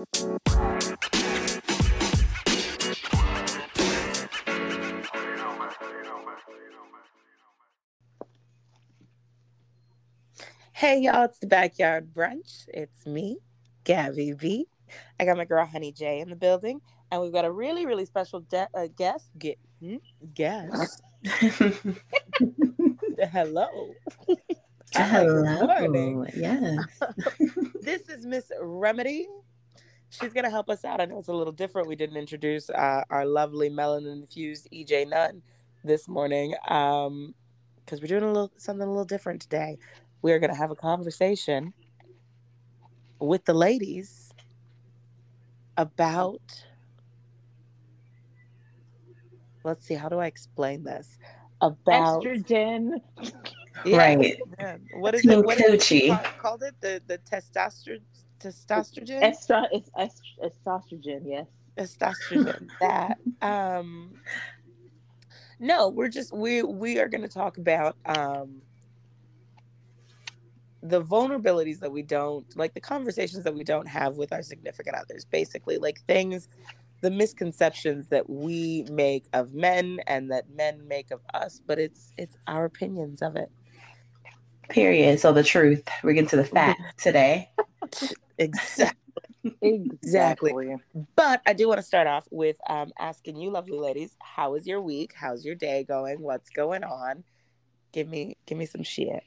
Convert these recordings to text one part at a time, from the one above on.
Hey y'all, it's the backyard brunch. It's me, Gabby V. I got my girl Honey J in the building, and we've got a really, really special de- uh, guest. Get hmm? guest. Hello. Hello. Yes. this is Miss Remedy. She's gonna help us out. I know it's a little different. We didn't introduce uh, our lovely melanin infused EJ Nunn this morning because um, we're doing a little something a little different today. We are going to have a conversation with the ladies about let's see how do i explain this? About estrogen. Yeah, right. what is it? What is it? Called it? The the testosterone testosterone? Estra, it's estrogen yes. Estrogen. That um no we're just we we are going to talk about um the vulnerabilities that we don't like the conversations that we don't have with our significant others. Basically like things the misconceptions that we make of men and that men make of us but it's it's our opinions of it. Period. So the truth. We're getting to the fact today exactly exactly but i do want to start off with um, asking you lovely ladies how is your week how's your day going what's going on give me give me some shit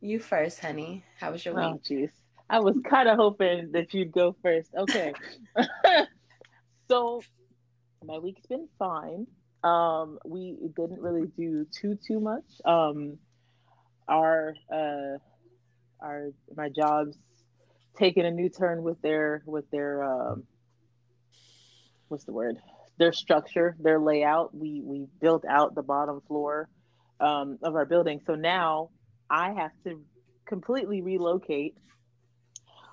you first, honey. How was your oh, week? Jeez, I was kind of hoping that you'd go first. Okay. so my week's been fine. Um, we didn't really do too too much. Um, our uh, our my job's taking a new turn with their with their um, what's the word? Their structure, their layout. We we built out the bottom floor um, of our building, so now I have to completely relocate,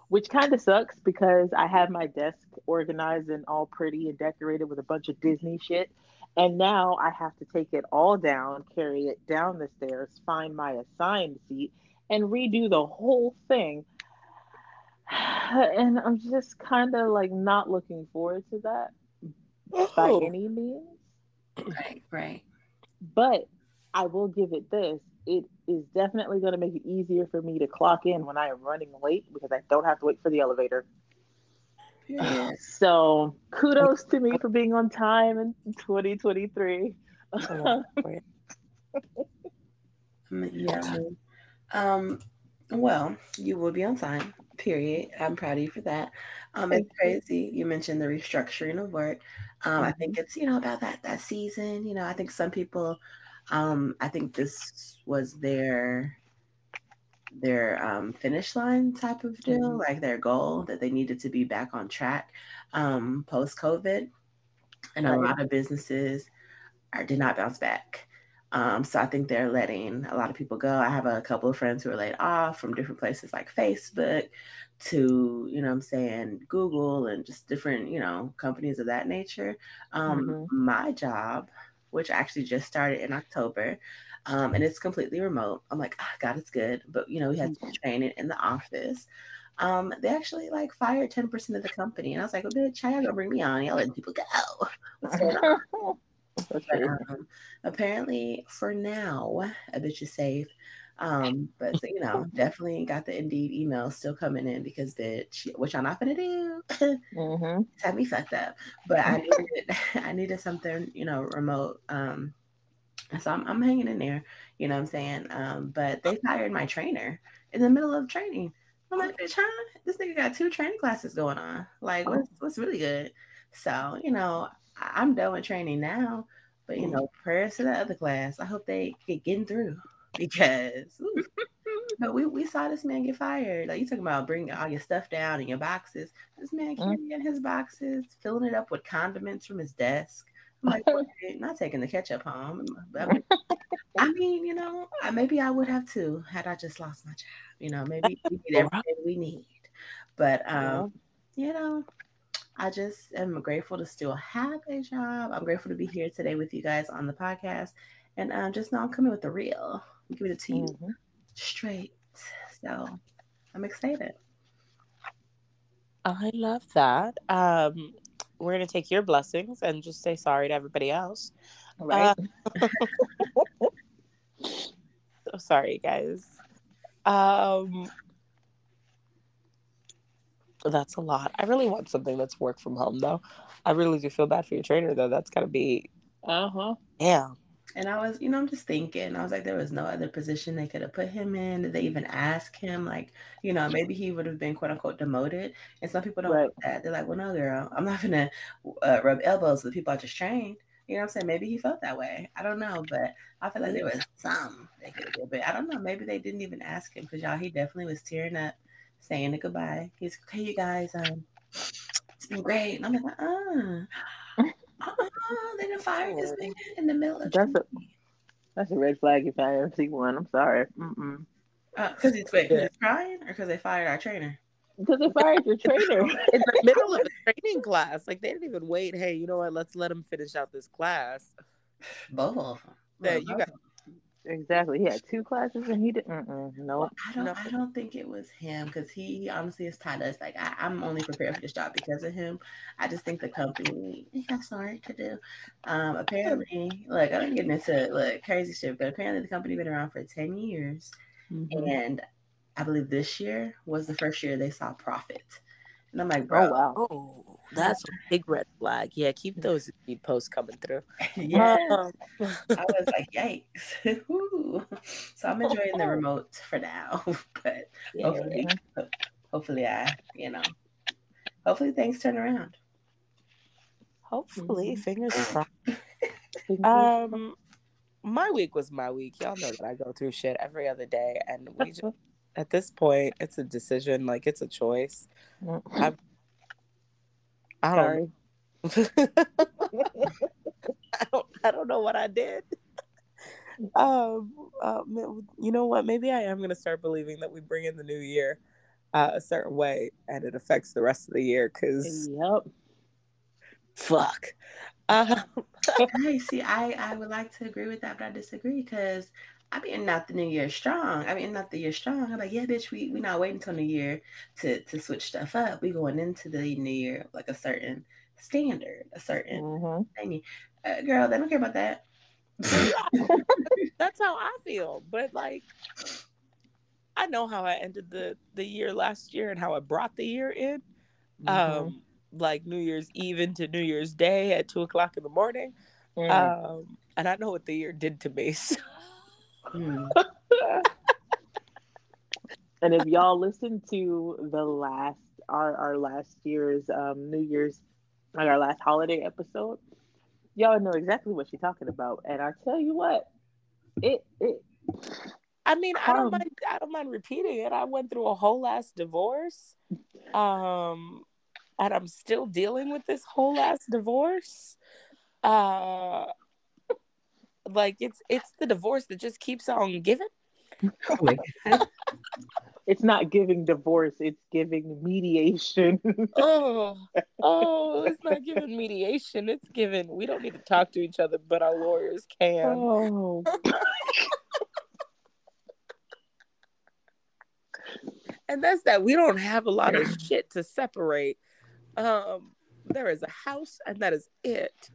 which kind of sucks because I have my desk organized and all pretty and decorated with a bunch of Disney shit. And now I have to take it all down, carry it down the stairs, find my assigned seat, and redo the whole thing. And I'm just kind of like not looking forward to that oh. by any means. Right, right. But I will give it this it is definitely going to make it easier for me to clock in when I am running late because I don't have to wait for the elevator. Yeah. So kudos to me for being on time in 2023. yeah. Um, well, you will be on time. Period. I'm proud of you for that. Um, it's crazy. You mentioned the restructuring of work. Um, mm-hmm. I think it's you know about that that season. You know, I think some people um, I think this was their their um, finish line type of deal, mm-hmm. like their goal that they needed to be back on track um, post COVID, and right. a lot of businesses are, did not bounce back. Um, so I think they're letting a lot of people go. I have a couple of friends who are laid off from different places like Facebook to, you know I'm saying, Google and just different, you know, companies of that nature. Um, mm-hmm. My job which actually just started in October. Um, and it's completely remote. I'm like, oh, God, it's good. But, you know, we had to train it in the office. Um, they actually like fired 10% of the company. And I was like, well, bitch, y'all gonna bring me on? Y'all letting people go. What's going on? but, um, apparently, for now, a bitch is safe. Um, but so, you know, definitely got the Indeed email still coming in because bitch, what y'all not gonna do? mm-hmm. Have me fucked up. But I needed, I needed something, you know, remote. Um, so I'm, I'm hanging in there, you know what I'm saying? Um, but they fired my trainer in the middle of training. I'm like, bitch, huh? This nigga got two training classes going on. Like, what's what's really good? So, you know, I'm done with training now. But you know, prayers to the other class. I hope they get getting through because but we, we saw this man get fired. Like you talking about bringing all your stuff down in your boxes. This man mm. carrying his boxes, filling it up with condiments from his desk. I'm like, not taking the ketchup home. I mean, you know, maybe I would have too had I just lost my job. You know, maybe we need everything we need. But um, you know, I just am grateful to still have a job. I'm grateful to be here today with you guys on the podcast. And um, just now I'm coming with the real give it to you mm-hmm. straight. So I'm excited. I love that. Um, we're gonna take your blessings and just say sorry to everybody else. Right. Uh, so sorry, guys. Um, that's a lot. I really want something that's work from home, though. I really do feel bad for your trainer, though. That's gotta be, uh huh. yeah. And I was, you know, I'm just thinking, I was like, there was no other position they could have put him in. Did they even ask him? Like, you know, maybe he would have been quote unquote demoted. And some people don't Right. want that. They're like, well, no, girl, I'm not gonna uh, rub elbows with people I just trained. You know what I'm saying? Maybe he felt that way. I don't know, but I feel like there was some they could have did. But I don't know. Maybe they didn't even ask him because y'all, he definitely was tearing up, saying a goodbye. He's okay, you guys. Um, it's been great. And I'm like, uh, uh, they didn't fire this man in the middle of That's a- That's a red flag if I ever see one. I'm sorry. Mm-mm. Because Uh, he's wait, 'cause he's crying or because they fired our trainer? Because they fired your trainer. In the middle of a training class, like they didn't even wait. Hey, you know what? Let's let him finish out this class. Both of them. Yeah, you got- exactly. He had two classes and he didn't. Mm-mm. I don't. No. I don't think it was him because he, he honestly has taught us. Like I, I'm only prepared for this job because of him. I just think the company he has some work to do. Um, apparently, like I don't get into like crazy shit, but apparently the company been around for ten years, Mm-hmm. and I believe this year was the first year they saw profit. And I'm like, bro, Oh wow. Oh, that's a big red flag. Yeah, keep those posts coming through. yeah. Um, I was like, yikes. So I'm enjoying the remote for now, but yeah. hopefully, hopefully I, you know, hopefully things turn around. Hopefully, Mhm. fingers crossed. Um, my week was my week. Y'all know that I go through shit every other day, and we just at this point, it's a decision. Like it's a choice. Mm. I don't. Sorry. I don't. I don't know what I did. Um. Uh, you know what? Maybe I am gonna start believing that we bring in the new year uh, a certain way, and it affects the rest of the year. Cause Yep. fuck. Um, I see. I I would like to agree with that, but I disagree because I mean, not the new year strong. I mean, not the year strong. I'm like, yeah, bitch, we we not waiting until new year to to switch stuff up. We going into the new year like a certain standard, a certain Mhm. thing. Uh, girl, they don't care about that. that's how I feel. But like, I know how I ended the the year last year and how I brought the year in. Mhm. Um, like New Year's Eve into New Year's Day at two o'clock in the morning. Mm. Um, and I know what the year did to me. So. Mm. and if y'all listen to the last our our last year's um New Year's like our last holiday episode, y'all know exactly what she's talking about. And I tell you what, it it I mean, I don't Um, mind. I don't mind repeating it. I went through a whole ass divorce, um, and I'm still dealing with this whole ass divorce. Uh, like it's it's the divorce that just keeps on giving. Oh it's not giving divorce, it's giving mediation. Oh, oh, it's not giving mediation. It's giving. We don't need to talk to each other, but our lawyers can. oh. and that's that we don't have a lot of shit to separate um there is a house and that is it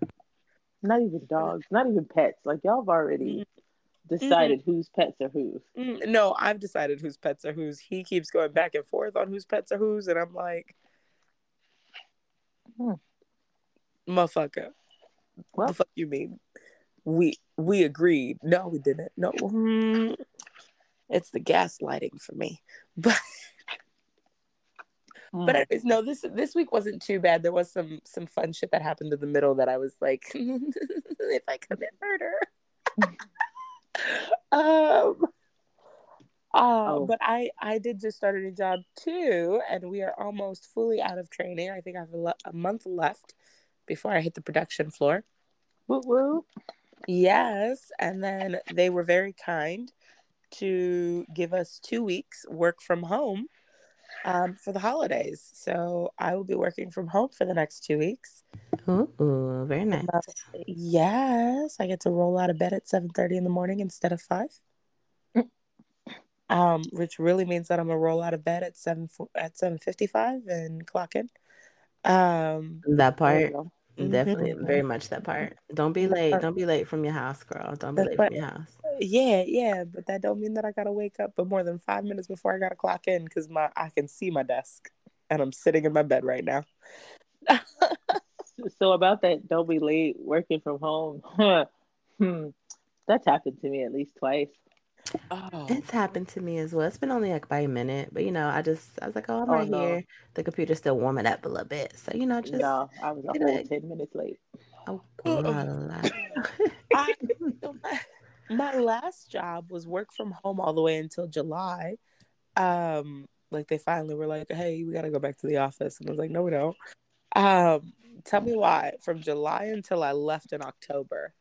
Not even dogs, not even pets. Like y'all have already decided whose pets are whose. Mm, no i've decided whose pets are whose. He keeps going back and forth on whose pets are whose and i'm like Hmm. motherfucker. What the fuck you mean. We we agreed. No we didn't. No. It's the gaslighting for me. But But mm. anyways, no, this this week wasn't too bad. There was some some fun shit that happened in the middle that I was like, if I commit murder. um uh, Oh. but I I did just start a new job too, and we are almost fully out of training. I think I have a, le- a month left before I hit the production floor. woo woo. Yes, and then they were very kind to give us two weeks work from home um, for the holidays. So I will be working from home for the next two weeks. Ooh, ooh, very nice. Yes, I get to roll out of bed at seven thirty in the morning instead of five. um, which really means that I'm gonna roll out of bed at seven at seven fifty five and clock in. Um, that part. Definitely, mm-hmm. very much that part. Don't be late. Don't be late from your house, girl. Don't be late from your house. Yeah, yeah, but that don't mean that I gotta wake up but more than five minutes before I gotta clock in because my I can see my desk and I'm sitting in my bed right now. so about that, don't be late working from home. hmm, that's happened to me at least twice. Oh. It's happened to me as well. It's been only like by a minute, but you know, I just I was like, oh, I'm oh, right no. here. The computer's still warming up a little bit, so you know, just no, I was a whole ten minutes late. Oh, girl. I, my, last job was work from home all the way until July. Um, like they finally were like, "Hey, we got to go back to the office," and I was like, "No, we don't." Um, tell me why. From July until I left in October,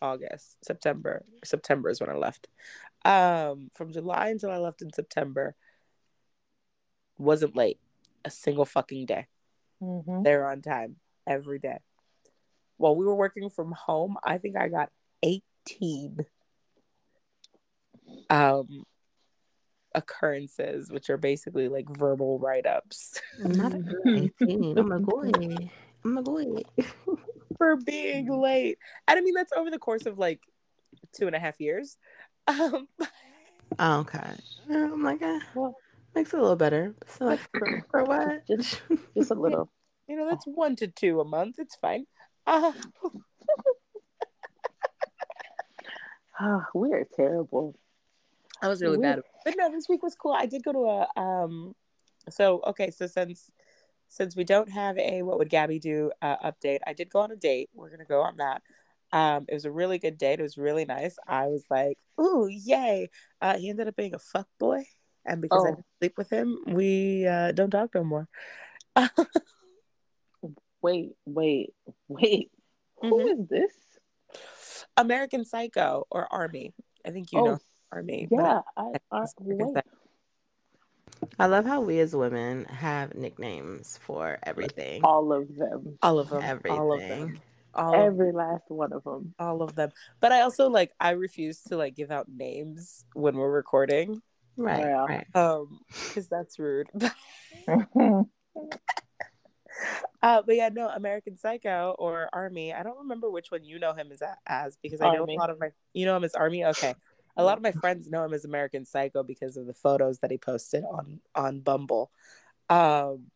August, September. September is when I left. Um, from July until I left in September, wasn't late a single fucking day. Mm-hmm. They're on time every day. While we were working from home, I think I got 18 um occurrences, which are basically like verbal write ups. Not 18. oh my god. Oh my god. For being late. And I mean, that's over the course of like two and a half years. Um, oh, okay. Oh my god. Well, makes it a little better. So like for, for what? Just, just a little. You know, that's one to two a month. It's fine. Uh, oh, we are terrible. I was really bad. But no, this week was cool. I did go to a um so okay, so since since we don't have a what would Gabby do uh, update, I did go on a date. We're gonna go on that. Um, it was a really good date. It was really nice. I was like, "Ooh, yay!" Uh, he ended up being a fuck boy, and because oh. I didn't sleep with him, we uh, don't talk no more. wait, wait, wait. Who mm-hmm. is this? American Psycho or Army. I think you oh, know Army. Yeah, I, I, I, I love how we as women have nicknames for everything. All of them. All of them. Everything. All of them. All Every last one of them. All of them. But I also like I refuse to like give out names when we're recording. Right. Yeah. Right. Um, because that's rude. Uh, but yeah, no, American Psycho or Army. I don't remember which one you know him as as because I know Army. a lot of my you know him as Army. Okay, a lot of my friends know him as American Psycho because of the photos that he posted on on Bumble. Um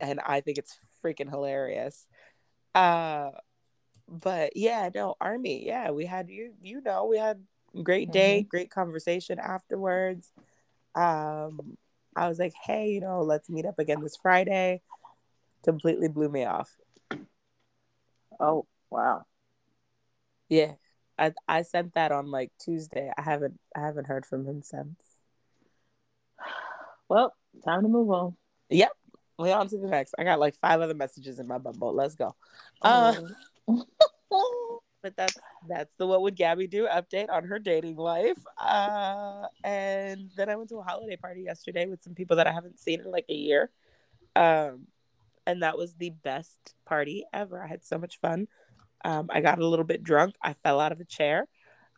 and I think it's freaking hilarious. Uh but yeah, no, Army. Yeah, we had you you know, we had great day, mm-hmm. great conversation afterwards. Um I was like, "Hey, you know, let's meet up again this Friday." Completely blew me off. Oh, wow. Yeah. I I sent that on like Tuesday. I haven't I haven't heard from him since. Well, time to move on. Yep. We on to the next. I got like five other messages in my bumble. Let's go. Uh, oh. but that's that's the what would Gabby do update on her dating life. Uh, and then I went to a holiday party yesterday with some people that I haven't seen in like a year. Um, and that was the best party ever. I had so much fun. Um, I got a little bit drunk. I fell out of a chair.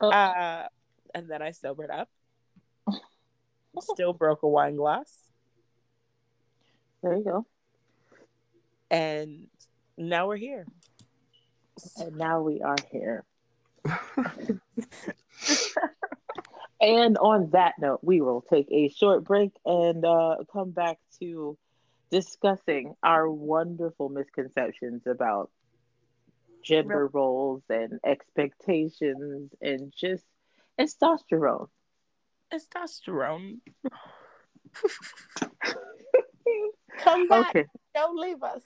Oh. Uh, and then I sobered up. Still broke a wine glass. There you go. And now we're here. And now we are here. and on that note, we will take a short break and uh, come back to discussing our wonderful misconceptions about gender roles and expectations and just testosterone. Testosterone. Come back. Okay. Don't leave us.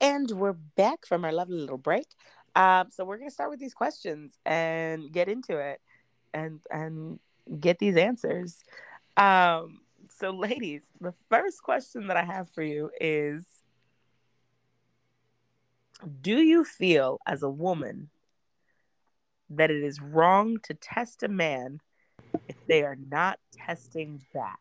and we're back from our lovely little break. Um, so we're gonna start with these questions and get into it and and get these answers. Um, so ladies, the first question that I have for you is do you feel as a woman that it is wrong to test a man if they are not testing back?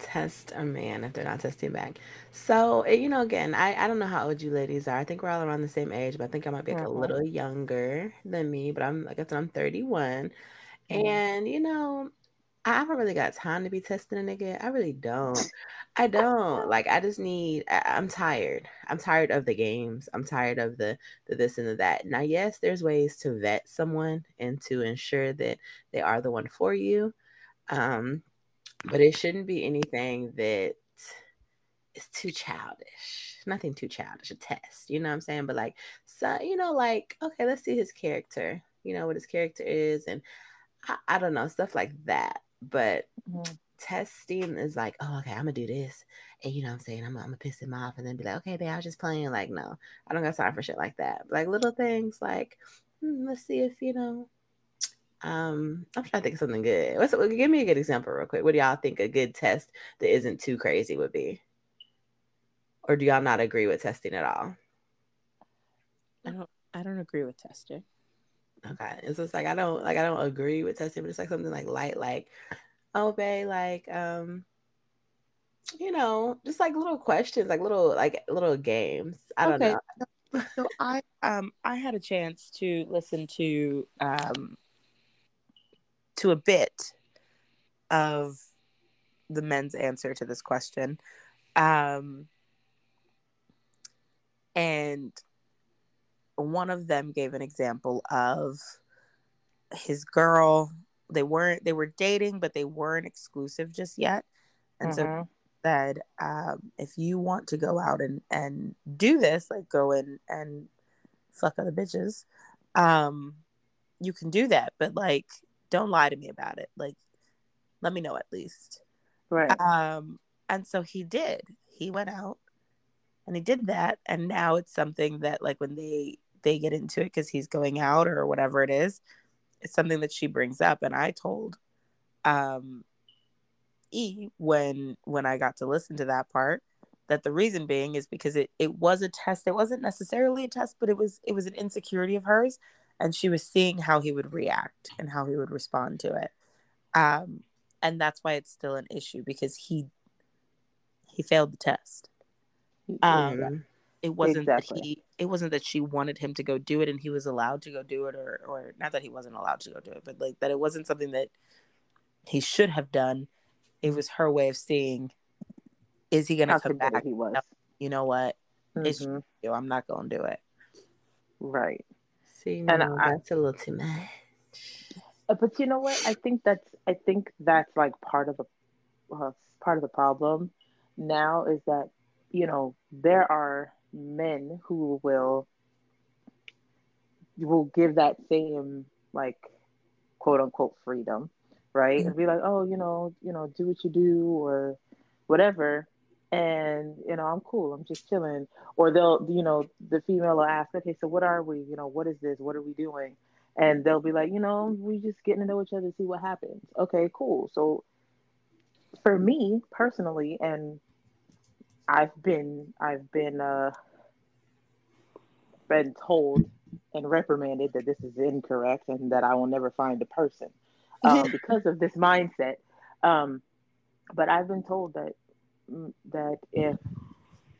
test a man if they're not testing back. So, eh, you know, again, I, I don't know how old you ladies are. I think we're all around the same age, but I think I might be like a little younger than me. But I'm like I said, I'm 31. Mhm. And you know, I haven't really got time to be testing a nigga. I really don't. I don't. Like I just need I, I'm tired. I'm tired of the games. I'm tired of the the this and the that. Now, yes, there's ways to vet someone and to ensure that they are the one for you. Um, but it shouldn't be anything that is too childish. Nothing too childish. A test, you know what I'm saying? But like, so you know, like, okay, let's see his character. You know what his character is, and I, I don't know stuff like that. But Mhm. testing is like, oh, okay, I'm gonna do this, and you know what I'm saying? I'm, I'm gonna piss him off, and then be like, okay, babe, I was just playing. Like, no, I don't got time for shit like that. Like little things, like, hmm, let's see if you know. Um, I'm trying to think of something good. What's give me a good example real quick. What do y'all think a good test that isn't too crazy would be? Or do y'all not agree with testing at all? I don't. I don't agree with testing. Okay, it's just like I don't like I don't agree with testing, but it's like something like light, like oh, babe, like um, you know, just like little questions, like little like little games. I don't Okay. know. So I um I had a chance to listen to um to a bit of the men's answer to this question. Um and one of them gave an example of his girl. They weren't they were dating but they weren't exclusive just yet. And so Mhm. said um, if you want to go out and and do this like go in and fuck other bitches um you can do that but like don't lie to me about it. Like let me know at least. Right. um and so he did. He went out and he did that. And now it's something that like when they they get into it because he's going out or whatever it is it's something that she brings up and i told um e when when i got to listen to that part that the reason being is because it it was a test. It wasn't necessarily a test but it was it was an insecurity of hers and she was seeing how he would react and how he would respond to it. Um and that's why it's still an issue because he he failed the test. Um Um, it wasn't Exactly. that he it wasn't that she wanted him to go do it and he was allowed to go do it or or not that he wasn't allowed to go do it but like that it wasn't something that he should have done it was her way of seeing is he gonna How come back he was. you know what it's Mhm. you i'm not gonna do it Right. see, And no, I- that's a little too much. Uh, But you know what? I think that's I think that's like part of the uh, part of the problem now is that you know there are men who will will give that same like quote unquote freedom, right? And be like, oh, you know, you know, do what you do or whatever, and you know, I'm cool. I'm just chilling. Or they'll, you know, the female will ask, okay, so what are we? You know, what is this? What are we doing? And they'll be like, you know, we just getting to know each other, see what happens. Okay, cool. So for me personally, and I've been, I've been, uh, been told and reprimanded that this is incorrect and that I will never find a person um, because of this mindset. Um, but I've been told that mm, that if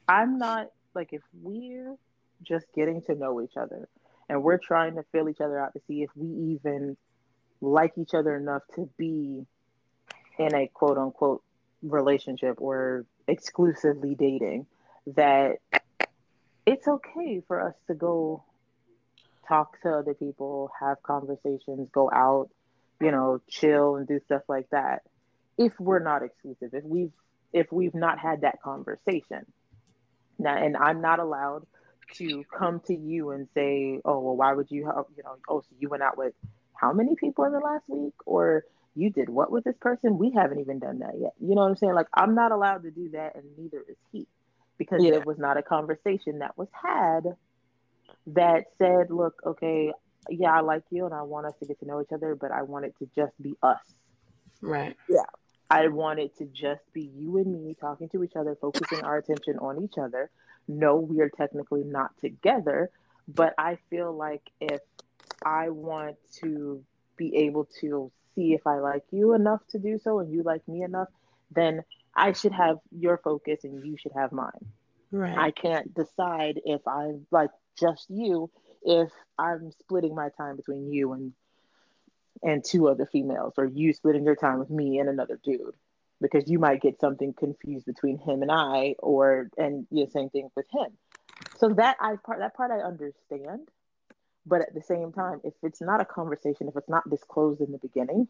I'm not like if we're just getting to know each other and we're trying to fill each other out to see if we even like each other enough to be in a quote unquote relationship or exclusively dating that it's okay for us to go talk to other people, have conversations, go out, you know, chill and do stuff like that. If we're not exclusive, if we've if we've not had that conversation. Now, and I'm not allowed to come to you and say, "Oh, well, why would you have, you know, oh, so you went out with how many people in the last week or you did what with this person? We haven't even done that yet." You know what I'm saying? Like I'm not allowed to do that and neither is he because Yeah. there was not a conversation that was had that said, look, okay, yeah, I like you and I want us to get to know each other, but I want it to just be us. Right. Yeah. I want it to just be you and me talking to each other, focusing our attention on each other. No, we are technically not together, but I feel like if I want to be able to see if I like you enough to do so and you like me enough, then I should have your focus and you should have mine. Right. I can't decide if I'm like just you if I'm splitting my time between you and and two other females or you splitting your time with me and another dude because you might get something confused between him and I or and the same thing with him. So that I part that part I understand. But at the same time, if it's not a conversation, if it's not disclosed in the beginning,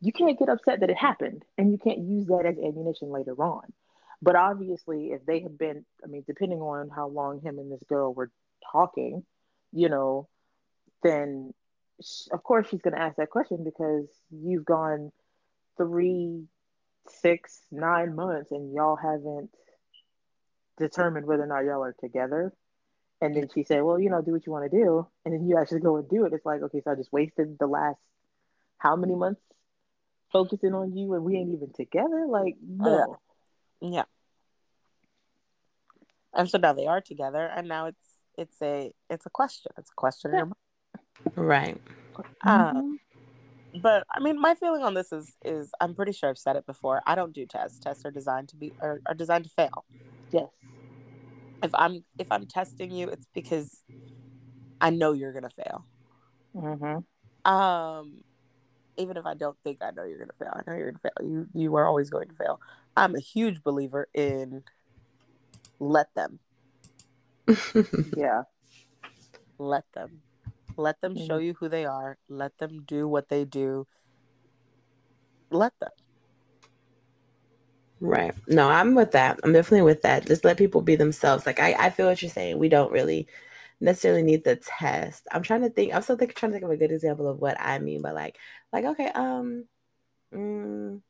you can't get upset that it happened and you can't use that as ammunition later on. But obviously, if they have been, I mean, depending on how long him and this girl were talking, you know, then of course she's going to ask that question because you've gone three, six, nine months and y'all haven't determined whether or not y'all are together. And then she said, Well, you know, do what you want to do. And then you actually go and do it. It's like, okay, so I just wasted the last how many months focusing on you and we ain't even together? Like, no. Yeah. And so now they are together and now it's it's a it's a question. It's a question yeah. Right. Um but I mean my feeling on this is is I'm pretty sure I've said it before. I don't do tests. Tests are designed to be are, are designed to fail. Yes. If I'm if I'm testing you, it's because I know you're gonna fail. Mm-hmm. Um even if I don't think I know you're gonna fail, I know you're gonna fail. You you are always going to fail. I'm a huge believer in let them. yeah. Let them. Let them show mm-hmm. you who they are. Let them do what they do. Let them. Right. No, I'm with that. I'm definitely with that. Just let people be themselves. Like I, I feel what you're saying. We don't really necessarily need the test. I'm trying to think. I'm still think, trying to think of a good example of what I mean by like, like okay, um, mm,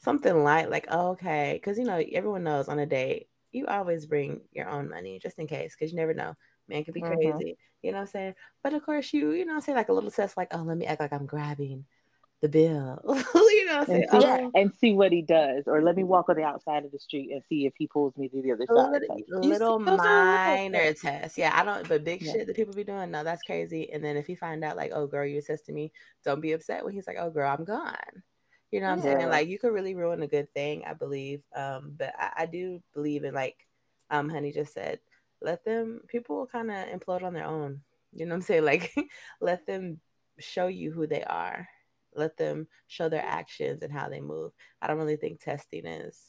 something light, like oh, okay, because you know everyone knows on a date you always bring your own money just in case, because you never know. Man could be mm-hmm. crazy, mm-hmm. you know what I'm saying? But of course, you you know, say like a little test, like oh, let me act like I'm grabbing the bill, you know, and see, oh. and see what he does, or let me walk on the outside of the street and see if he pulls me to the other side. Little, little minor test, yeah. I don't, but big yeah. shit that people be doing, no, that's crazy. And then if he find out, like, oh, girl, you're testing me, don't be upset when he's like, oh, girl, I'm gone. You know what yeah. I'm saying? Like, you could really ruin a good thing, I believe. Um, but I, I do believe in like, um, Honey just said, let them. People kind of implode on their own. You know what I'm saying? Like, let them show you who they are let them show their actions and how they move. I don't really think testing is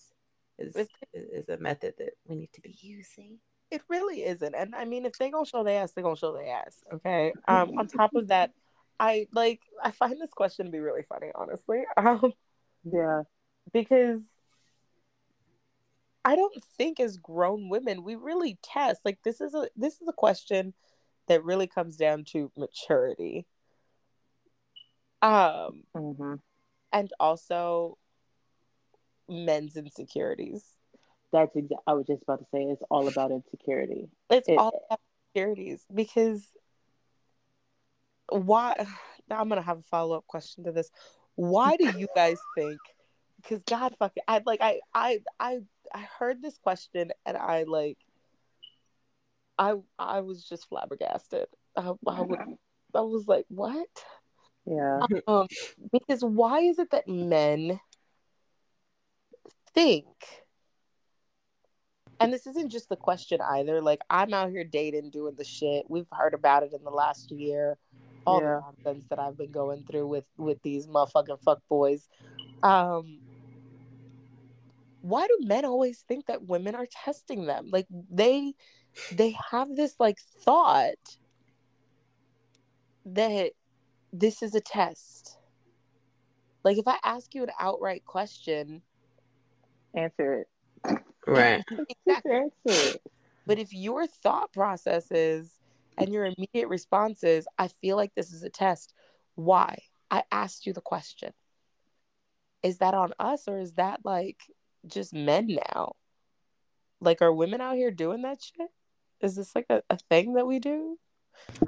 is is a method that we need to be using. It really isn't. And I mean if they gonna show their ass, they gonna show their ass. Okay. Um on top of that, I like I find this question to be really funny, honestly. Um yeah. Because I don't think as grown women we really test. Like this is a this is a question that really comes down to maturity um mm-hmm. and also men's insecurities. That's exactly i was just about to say it's all about insecurity. It's it, all about insecurities because why now i'm gonna have a follow-up question to this. Why do you guys think because god fucking i like i i i i heard this question and i like i i was just flabbergasted. I, I, would, I was like what yeah. Um, because why is it that men think, and this isn't just the question either, like I'm out here dating, doing the shit. We've heard about it in the last year, all yeah. the nonsense that I've been going through with with these motherfucking fuck boys. Um, why do men always think that women are testing them? Like they they have this like thought that this is a test. Like if I ask you an outright question, answer it. Right. exactly. answer it. But if your thought process is and your immediate response is, I feel like this is a test. Why? I asked you the question. Is that on us or is that like just men now? Like, are women out here doing that shit? Is this like a, a thing that we do?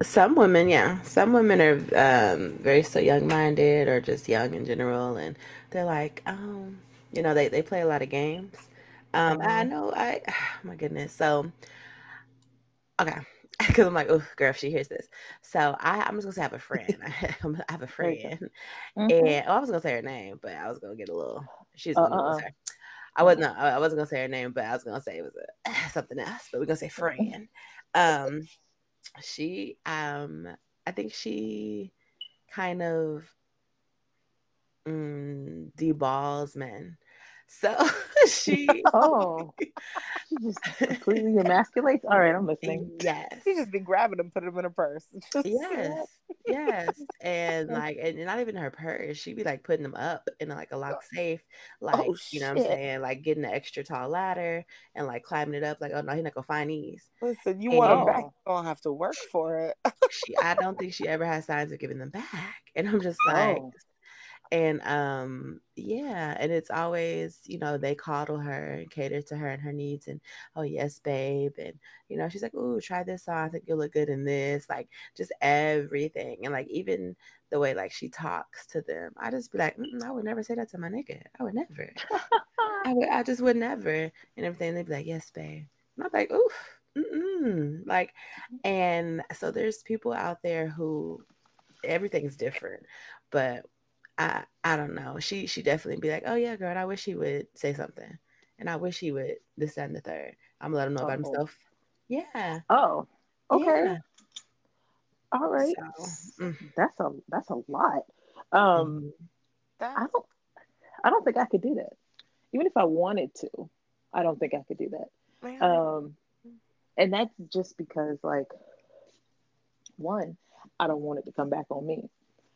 Some women, yeah. Some women are um, very so young minded or just young in general. And they're like, um, you know, they, they play a lot of games. Um, I uh-huh. know, I, oh my goodness. So, okay. Because I'm like, oh, girl, if she hears this. So I, I'm just going to have a friend. I have a friend. Mm-hmm. And oh, I was going to say her name, but I was going to get a little, she's uh, uh, I wasn't I wasn't gonna say her name, but I was gonna say it was a, something else. But we're gonna say friend. Um, she um I think she kind of mm, deballs men. So she oh she just completely emasculates. All right, I'm listening. Yes. She just be grabbing them, put them in her purse. yes. yes. And like and not even her purse. She'd be like putting them up in like a lock safe. Oh, like oh, you know what I'm saying? Like getting an extra tall ladder and like climbing it up, like, oh no, he's not gonna find these. Listen, you and, want them back, you don't have to work for it. she I don't think she ever has signs of giving them back. And I'm just like, oh and um yeah and it's always you know they coddle her and cater to her and her needs and oh yes babe and you know she's like oh try this on i think you'll look good in this like just everything. And like even the way like she talks to them i just be like i would never say that to my nigga. I would never. I would i just would never and everything. They'd be like yes babe. And i'm like oof Mm-mm. like and so there's people out there who everything's different but I I don't know. She she definitely be like, oh yeah, girl, I wish he would say something, and I wish he would this and the third. I'm gonna let him know oh. about himself. Yeah. Oh. Okay. Yeah. All right. So, mm. That's a that's a lot. Um, that's... I don't I don't think I could do that. Even if I wanted to, I don't think I could do that. Um, and that's just because like one, I don't want it to come back on me.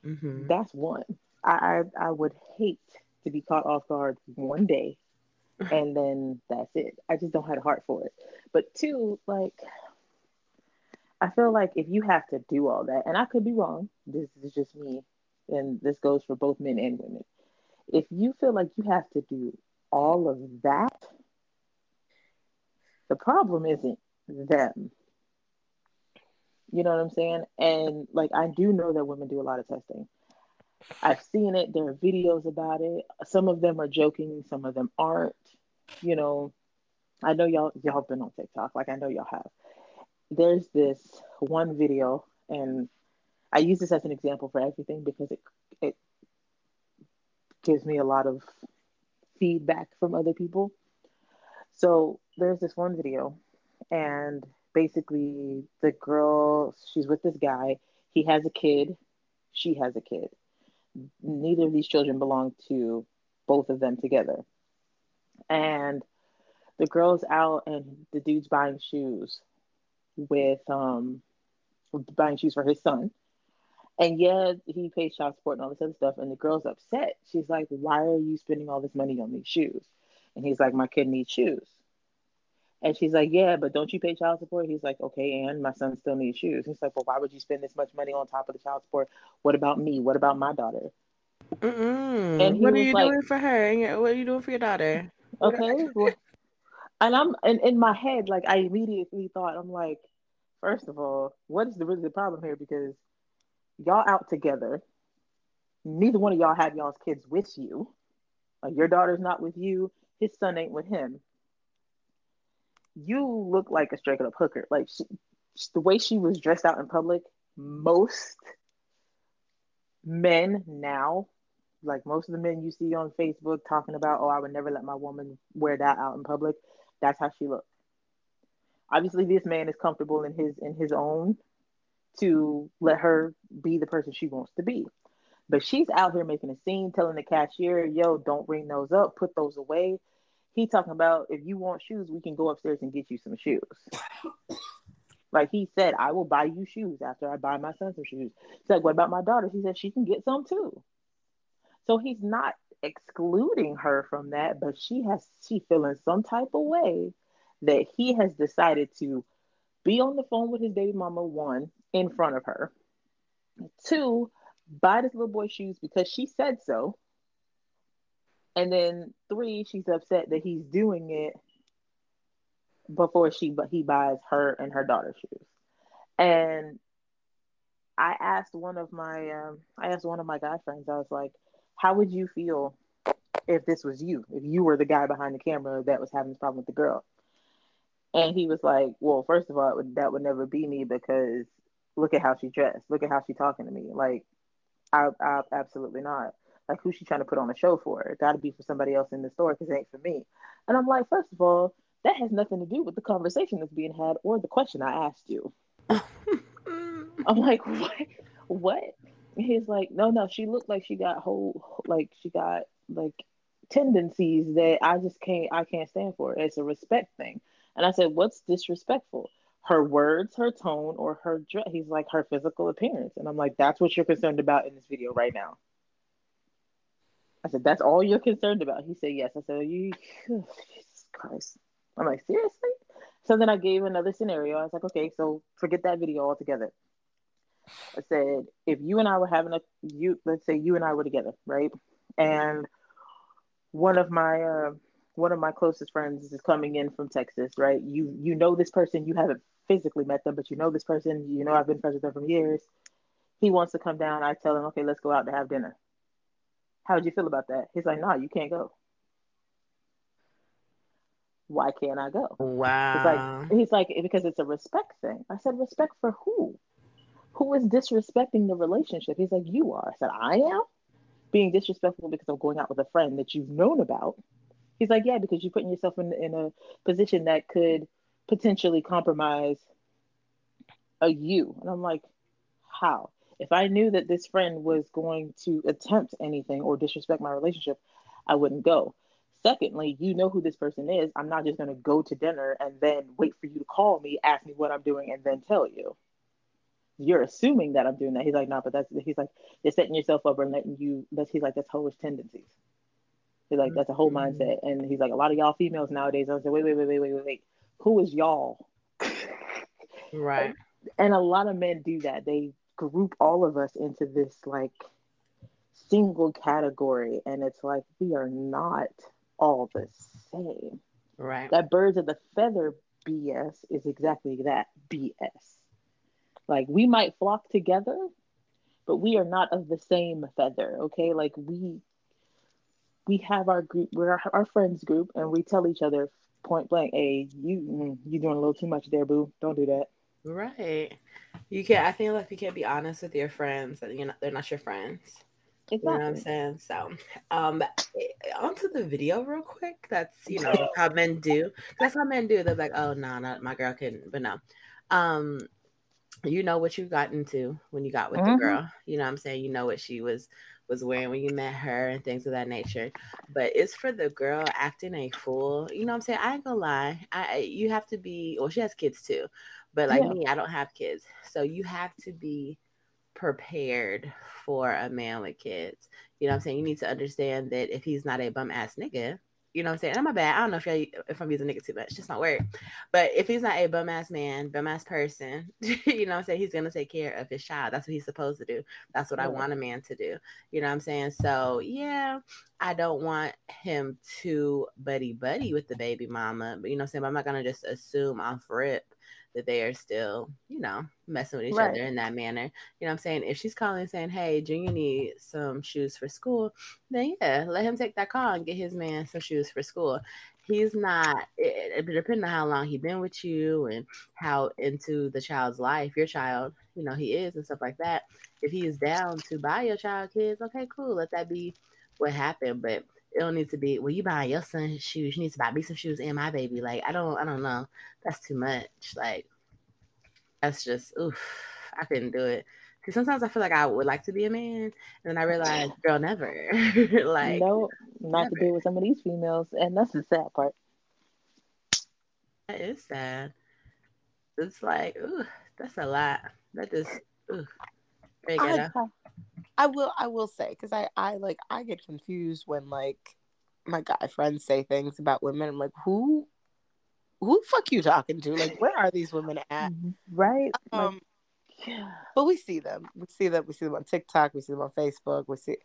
Mm-hmm. That's one. I, I would hate to be caught off guard one day and then that's it. I just don't have a heart for it. But two, like I feel like if you have to do all that, and I could be wrong, this is just me, and this goes for both men and women. If you feel like you have to do all of that, the problem isn't them. You know what I'm saying? And like I do know that women do a lot of testing. I've seen it. There are videos about it. Some of them are joking, some of them aren't. You know, I know y'all y'all been on TikTok, like I know y'all have. There's this one video, and I use this as an example for everything because it it gives me a lot of feedback from other people. So there's this one video, and basically the girl she's with this guy. He has a kid. She has a kid neither of these children belong to both of them together. And the girl's out and the dude's buying shoes with um buying shoes for his son. And yeah, he pays child support and all this other stuff. And the girl's upset. She's like, Why are you spending all this money on these shoes? And he's like, My kid needs shoes. And she's like, Yeah, but don't you pay child support? He's like, Okay, and my son still needs shoes. He's like, Well, why would you spend this much money on top of the child support? What about me? What about my daughter? Mm-mm. And what are you like, doing for her? What are you doing for your daughter? Okay. well, and I'm and in my head, like I immediately thought, I'm like, first of all, what is the really the problem here? Because y'all out together. Neither one of y'all have y'all's kids with you. Like your daughter's not with you. His son ain't with him you look like a straight up hooker. Like she, the way she was dressed out in public, most men now, like most of the men you see on Facebook talking about, oh, I would never let my woman wear that out in public. That's how she looked. Obviously, this man is comfortable in his in his own to let her be the person she wants to be. But she's out here making a scene, telling the cashier, yo, don't ring those up, put those away. He talking about if you want shoes, we can go upstairs and get you some shoes. like he said, I will buy you shoes after I buy my son some shoes. He's like, what about my daughter? He said she can get some too. So he's not excluding her from that, but she has she feeling some type of way that he has decided to be on the phone with his baby mama one in front of her. Two, buy this little boy shoes because she said so. And then three, she's upset that he's doing it before she but he buys her and her daughter shoes. And I asked one of my um, I asked one of my guy friends, I was like, how would you feel if this was you, if you were the guy behind the camera that was having this problem with the girl? And he was like, well, first of all, would, that would never be me because look at how she dressed. Look at how she talking to me. Like, I, I absolutely not. Like, who's she trying to put on a show for? It got to be for somebody else in the store because it ain't for me. And I'm like, first of all, that has nothing to do with the conversation that's being had or the question I asked you. I'm like, what? What? he's like, no, no, she looked like she got whole, like she got like tendencies that I just can't, I can't stand for. It's a respect thing. And I said, what's disrespectful? Her words, her tone, or her dress? He's like, her physical appearance. And I'm like, that's what you're concerned about in this video right now. I said, that's all you're concerned about. He said, yes. I said, you, Jesus Christ. I'm like, seriously? So then I gave another scenario. I was like, okay, so forget that video altogether. I said, if you and I were having a you, let's say you and I were together, right? And one of my uh, one of my closest friends is coming in from Texas, right? You you know this person, you haven't physically met them, but you know this person. You know I've been friends with them for years. He wants to come down. I tell him, okay, let's go out to have dinner. How would you feel about that? He's like, nah, you can't go. Why can't I go? Wow. He's like, he's like, because it's a respect thing. I said, respect for who? who is disrespecting the relationship? He's like, you are. I said, I am being disrespectful because I'm going out with a friend that you've known about. He's like, yeah, because you're putting yourself in, in a position that could potentially compromise a you. And I'm like, how? If I knew that this friend was going to attempt anything or disrespect my relationship, I wouldn't go. Secondly, you know who this person is. I'm not just going to go to dinner and then wait for you to call me, ask me what I'm doing, and then tell you you're assuming that I'm doing that. He's like, no, but that's he's like, you're setting yourself up and letting you that's he's like, that's hoish tendencies. He's like, that's a whole mm-hmm. mindset. And he's like, a lot of y'all females nowadays, I was like, wait, wait, wait, wait, wait, wait, wait. Who is y'all? Right. And, and a lot of men do that. They group all of us into this like single category. And it's like we are not all the same. Right. That birds of the feather BS is exactly that BS. Like we might flock together, but we are not of the same feather. Okay, like we we have our group, we're our, our friends group, and we tell each other point blank, "Hey, you mm, you doing a little too much there, boo. Don't do that." Right. You can't. I think like you can't be honest with your friends that you know they're not your friends. Exactly. You know what I'm saying? So, um, onto the video real quick. That's you know how men do. That's how men do. They're like, oh no, not my girl can, but no. Um, you know what you got into when you got with mm-hmm. the girl. You know what I'm saying? You know what she was was wearing when you met her and things of that nature. But it's for the girl acting a fool. You know what I'm saying? I ain't gonna lie. I you have to be well, she has kids too. But like yeah. me, I don't have kids. So you have to be prepared for a man with kids. You know what I'm saying? You need to understand that if he's not a bum ass nigga, you know what I'm saying? And I'm a bad. I don't know if I if I'm using nigga too much. Just not word. But if he's not a bum ass man, bum ass person, you know what I'm saying? He's gonna take care of his child. That's what he's supposed to do. That's what I want a man to do. You know what I'm saying? So yeah, I don't want him to buddy buddy with the baby mama. But you know what I'm saying? But I'm not gonna just assume off rip that they are still, you know, messing with each right. other in that manner. You know I'm saying? If she's calling saying, Hey, Junior needs some shoes for school, then yeah, let him take that call and get his man some shoes for school. He's not it, depending on how long he's been with you and how into the child's life, your child, you know, he is and stuff like that. If he is down to buy your child kids, okay, cool. Let that be what happened. But it don't need to be well you buy your son shoes you need to buy me some shoes and my baby like i don't i don't know. That's too much like that's just oof i couldn't do it. Because sometimes i feel like i would like to be a man and then i realize girl never like no not never. to deal with some of these females and that's the sad part. That is sad. It's like ooh that's a lot. That just ooh, I, I will I will say because I I like I get confused when like my guy friends say things about women. I'm like, who who the fuck you talking to? Like, where are these women at? Mm-hmm. Right. Um, like, yeah. But we see them. We see them. We see them on TikTok. We see them on Facebook. We see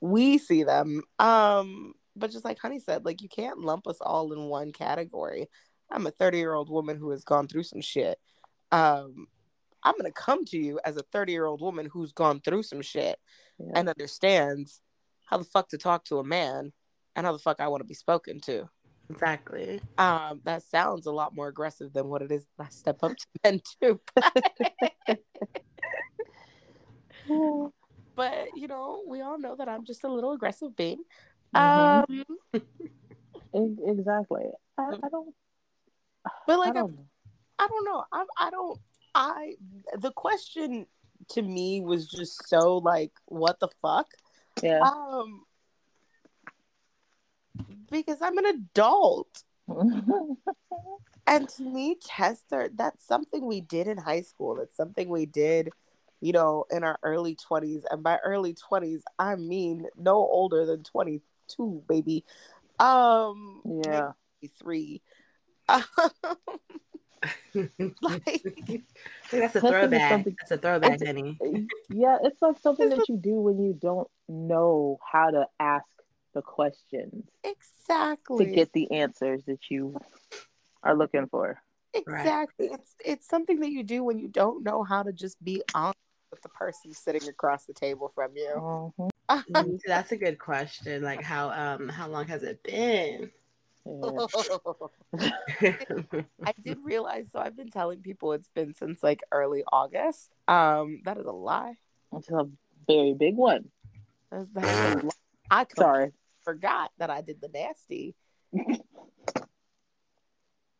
we see them. Um, but just like Honey said, like you can't lump us all in one category. I'm a 30 year old woman who has gone through some shit. Um, I'm going to come to you as a 30 year old woman who's gone through some shit yeah. and understands how the fuck to talk to a man and how the fuck I want to be spoken to. Exactly. Um, that sounds a lot more aggressive than what it is I step up to men too. but you know, we all know that I'm just a little aggressive being. Mhm. Um, Exactly. I, I don't. but like I I don't. I don't know. I I don't I the question to me was just so like what the fuck? Yeah. Um because I'm an adult. And to me, tester that's something we did in high school. It's something we did, you know, in our early 20s. And by early 20s, I mean no older than 22, baby. Um yeah. three. like that's a Testing is throwback. That's a throwback, It's- Benny. Yeah, it's like something that you do when you don't know how to ask the questions Exactly. to get the answers that you are looking for. Exactly. It's it's something that you do when you don't know how to just be honest with the person sitting across the table from you. Mhm. Mm, That's a good question. Like how um how long has it been? Yeah. I did realize so I've been telling people it's been since like early August. Um that is a lie. It's a very big one. That's, that is a lie. I completely Sorry. forgot that I did the nasty.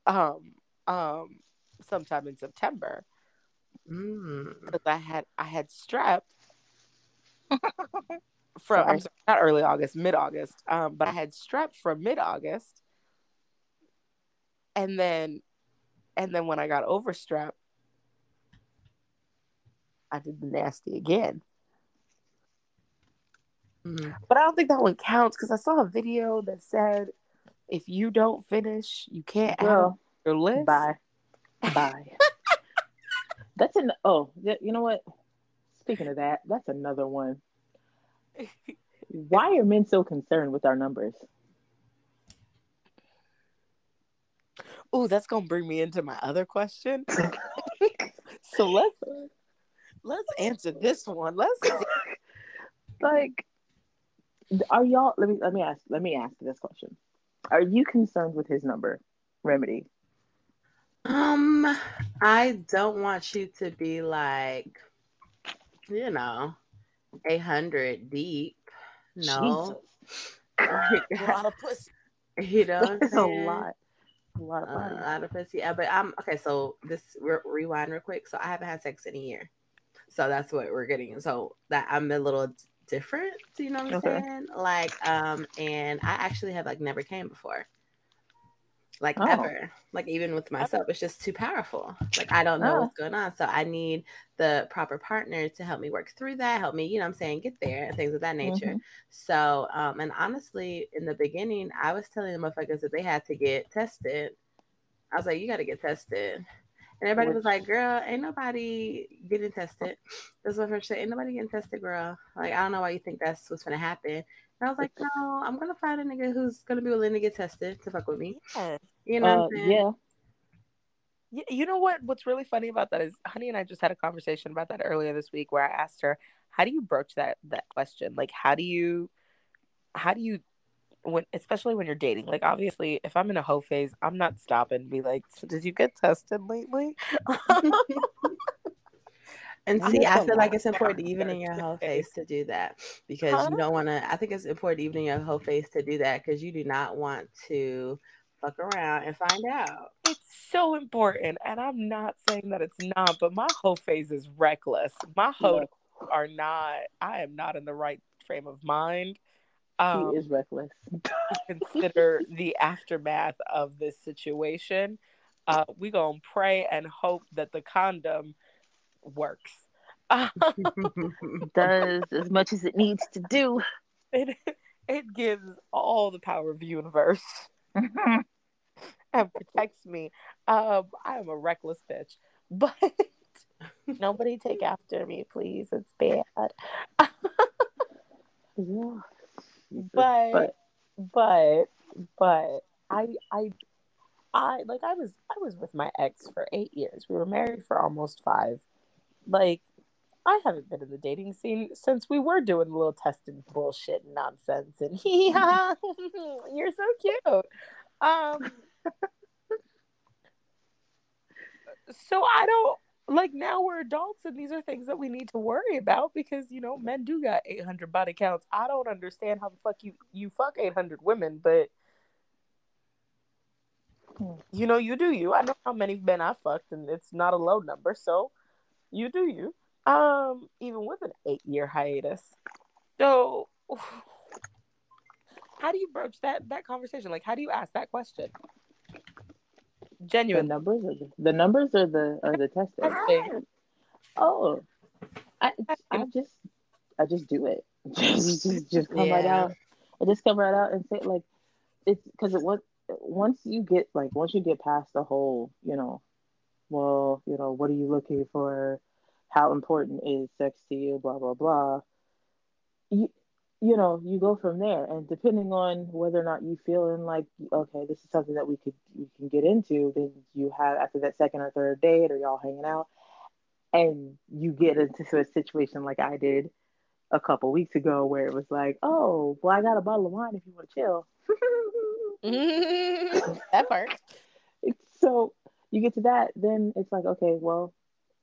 um um sometime in September. Mm. because I had I had strep from I'm Sorry. sorry, not early August, mid August. Um, but I had strep from mid August, and then and then when I got over strep, I did the nasty again. Mm. But I don't think that one counts because I saw a video that said if you don't finish, you can't add Girl, your list. bye. Bye. that's an oh, you know what? Speaking of that, that's another one. Why are men so concerned with our numbers? Ooh, that's gonna bring me into my other question. so let's let's answer this one. Let's. Like, are y'all? Let me let me ask. Let me ask this question: Are you concerned with his number, Remedy? Um, I don't want you to be like, you know, a hundred deep. No, a lot of pussy. you know, what That's a lot. A lot of fun, A lot of pussy. Yeah, but I'm okay. So this re- rewind real quick. So I haven't had sex in a year. So that's what we're getting. So that I'm a little different. You know what I'm Okay. saying? Like, um, and I actually have like never came before. Like Oh. ever. Like even with myself, it's just too powerful. Like I don't know Oh. what's going on. So I need the proper partner to help me work through that, help me, you know what I'm saying, get there and things of that nature. Mhm. So, um, and honestly, in the beginning, I was telling the motherfuckers that they had to get tested. I was like, you got to get tested. And everybody was like, girl, ain't nobody getting tested. That's what I'm saying. Ain't nobody getting tested, girl. Like, I don't know why you think that's what's going to happen. And I was like, no, I'm going to find a nigga who's going to be willing to get tested to fuck with me. Yeah. You know Uh, what I'm saying? yeah. Y- You know what? What's really funny about that is, Honey and I just had a conversation about that earlier this week, where I asked her, "How do you broach that that question? Like, how do you, how do you, when especially when you're dating? Like, obviously, if I'm in a hoe phase, I'm not stopping to be like, so "Did you get tested lately?" And see, I feel like it's important even in your whole face. to do that because Huh? you don't want to. I think it's important even in your whole face to do that because you do not want to fuck around and find out. It's so important, and I'm not saying that it's not, but my whole face is reckless. My whole Look, are not. I am not in the right frame of mind. he Um, is reckless. consider the aftermath of this situation. Uh, we gonna pray and hope that the condom works. Does as much as it needs to do. it it gives all the power of the universe and protects me. Um, I am a reckless bitch, but nobody take after me, please. It's bad. yeah. but but but I I I like I was I was with my ex for eight years. We were married for almost five. Like I haven't been in the dating scene since we were doing the little testing bullshit and nonsense and yeah, you're so cute. Um so I don't like now we're adults and these are things that we need to worry about because you know men do got 800 body counts. I don't understand how the fuck you you fuck 800 women but you know you do you. I know how many men i fucked and it's not a low number so you do you. Um even with an eight year hiatus. So how do you broach that that conversation? Like how do you ask that question? Genuine. the numbers or the, the numbers or the or the testing oh i i just i just do it. Just just, just come yeah. right out. I just come right out and say like it's because it was once you get like once you get past the whole you know well you know what are you looking for? How important is sex to you? Blah blah blah. You you know you go from there. And depending on whether or not you feeling like okay this is something that we could we can get into then you have after that second or third date or y'all hanging out and you get into a situation like i did a couple weeks ago where it was like oh well i got a bottle of wine if you want to chill. That part. It's so you get to that then it's like okay well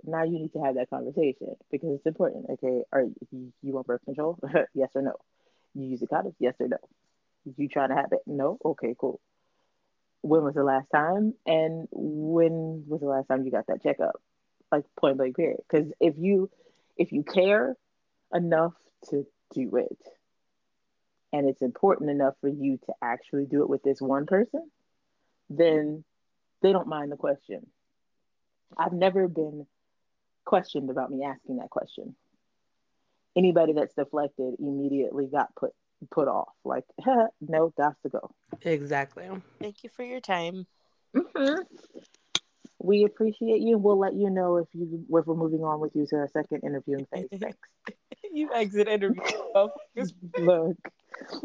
now you need to have that conversation because it's important. Okay, are you, you want birth control? yes or no? You use a condom? Yes or no? You trying to have it? No. Okay, cool. When was the last time? And when was the last time you got that checkup? Like point blank period. Because if you if you care enough to do it, and it's important enough for you to actually do it with this one person, then they don't mind the question. I've never been questioned about me asking that question. Anybody that's deflected immediately got put put off. Like, no, that's to go. Exactly. Thank you for your time. Mm-hmm. We appreciate you. We'll let you know if you if we're moving on with you to a second interviewing phase. Thanks. you exit interview. Look,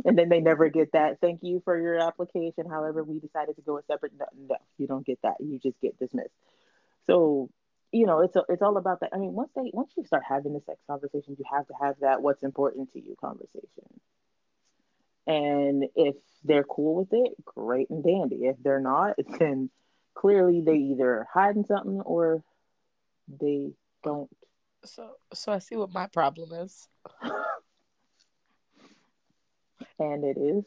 and then they never get that. Thank you for your application. However, we decided to go a separate. No, no, you don't get that. You just get dismissed. So you know, it's a, it's all about that. I mean, once they once you start having the sex conversation, you have to have that what's important to you conversation. And if they're cool with it, great and dandy. If they're not, then clearly they either hiding something or they don't. So, so I see what my problem is. and it is.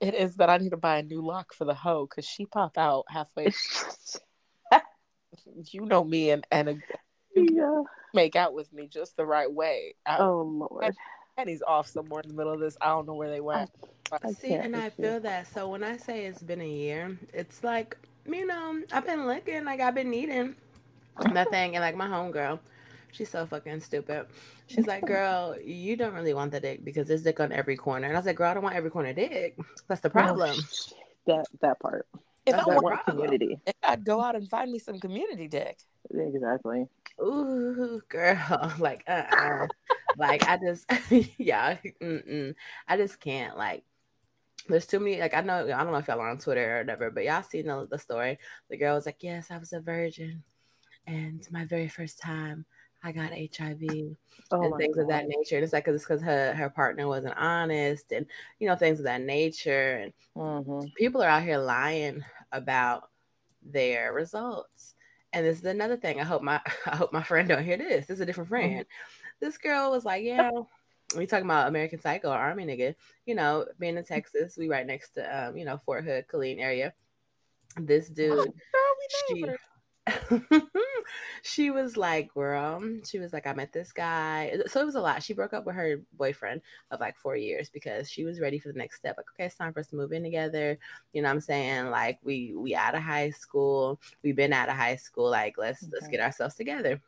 It is that I need to buy a new lock for the hoe because she pop out halfway. you know me and and a, yeah. make out with me just the right way. I, oh lord. And he's off somewhere in the middle of this. I don't know where they went. I see, and I feel that. So when I say it's been a year, it's like you know I've been looking, like I've been needing that thing, and like my homegirl, she's so fucking stupid. She's like, girl, you don't really want the dick because there's dick on every corner. And I was like, girl, I don't want every corner dick. That's the problem. that that part. If That's I want community, I'd go out and find me some community dick. Exactly. Ooh, girl, like, uh, uh like I just, yeah, mm-mm. I just can't. Like, there's too many. Like, I know, I don't know if y'all are on Twitter or whatever, but y'all seen the, the story. The girl was like, "Yes, I was a virgin, and my very first time." I got HIV oh and things God. of that nature. And it's like, cause it's because her, her partner wasn't honest and, you know, things of that nature. And mm-hmm. people are out here lying about their results. And this is another thing. I hope my I hope my friend don't hear this. This is a different mm-hmm. friend. Mm-hmm. This girl was like, yeah, we talking about American Psycho, Army nigga. You know, being in Texas, we right next to um, you know, Fort Hood, Killeen area. This dude, oh, girl, she, she was like, girl, she was like, I met this guy. So it was a lot. She broke up with her boyfriend of like four years because she was ready for the next step. Like, okay, it's time for us to move in together. You know what I'm saying? Like we we out of high school. We've been out of high school. Like, let's okay. let's get ourselves together.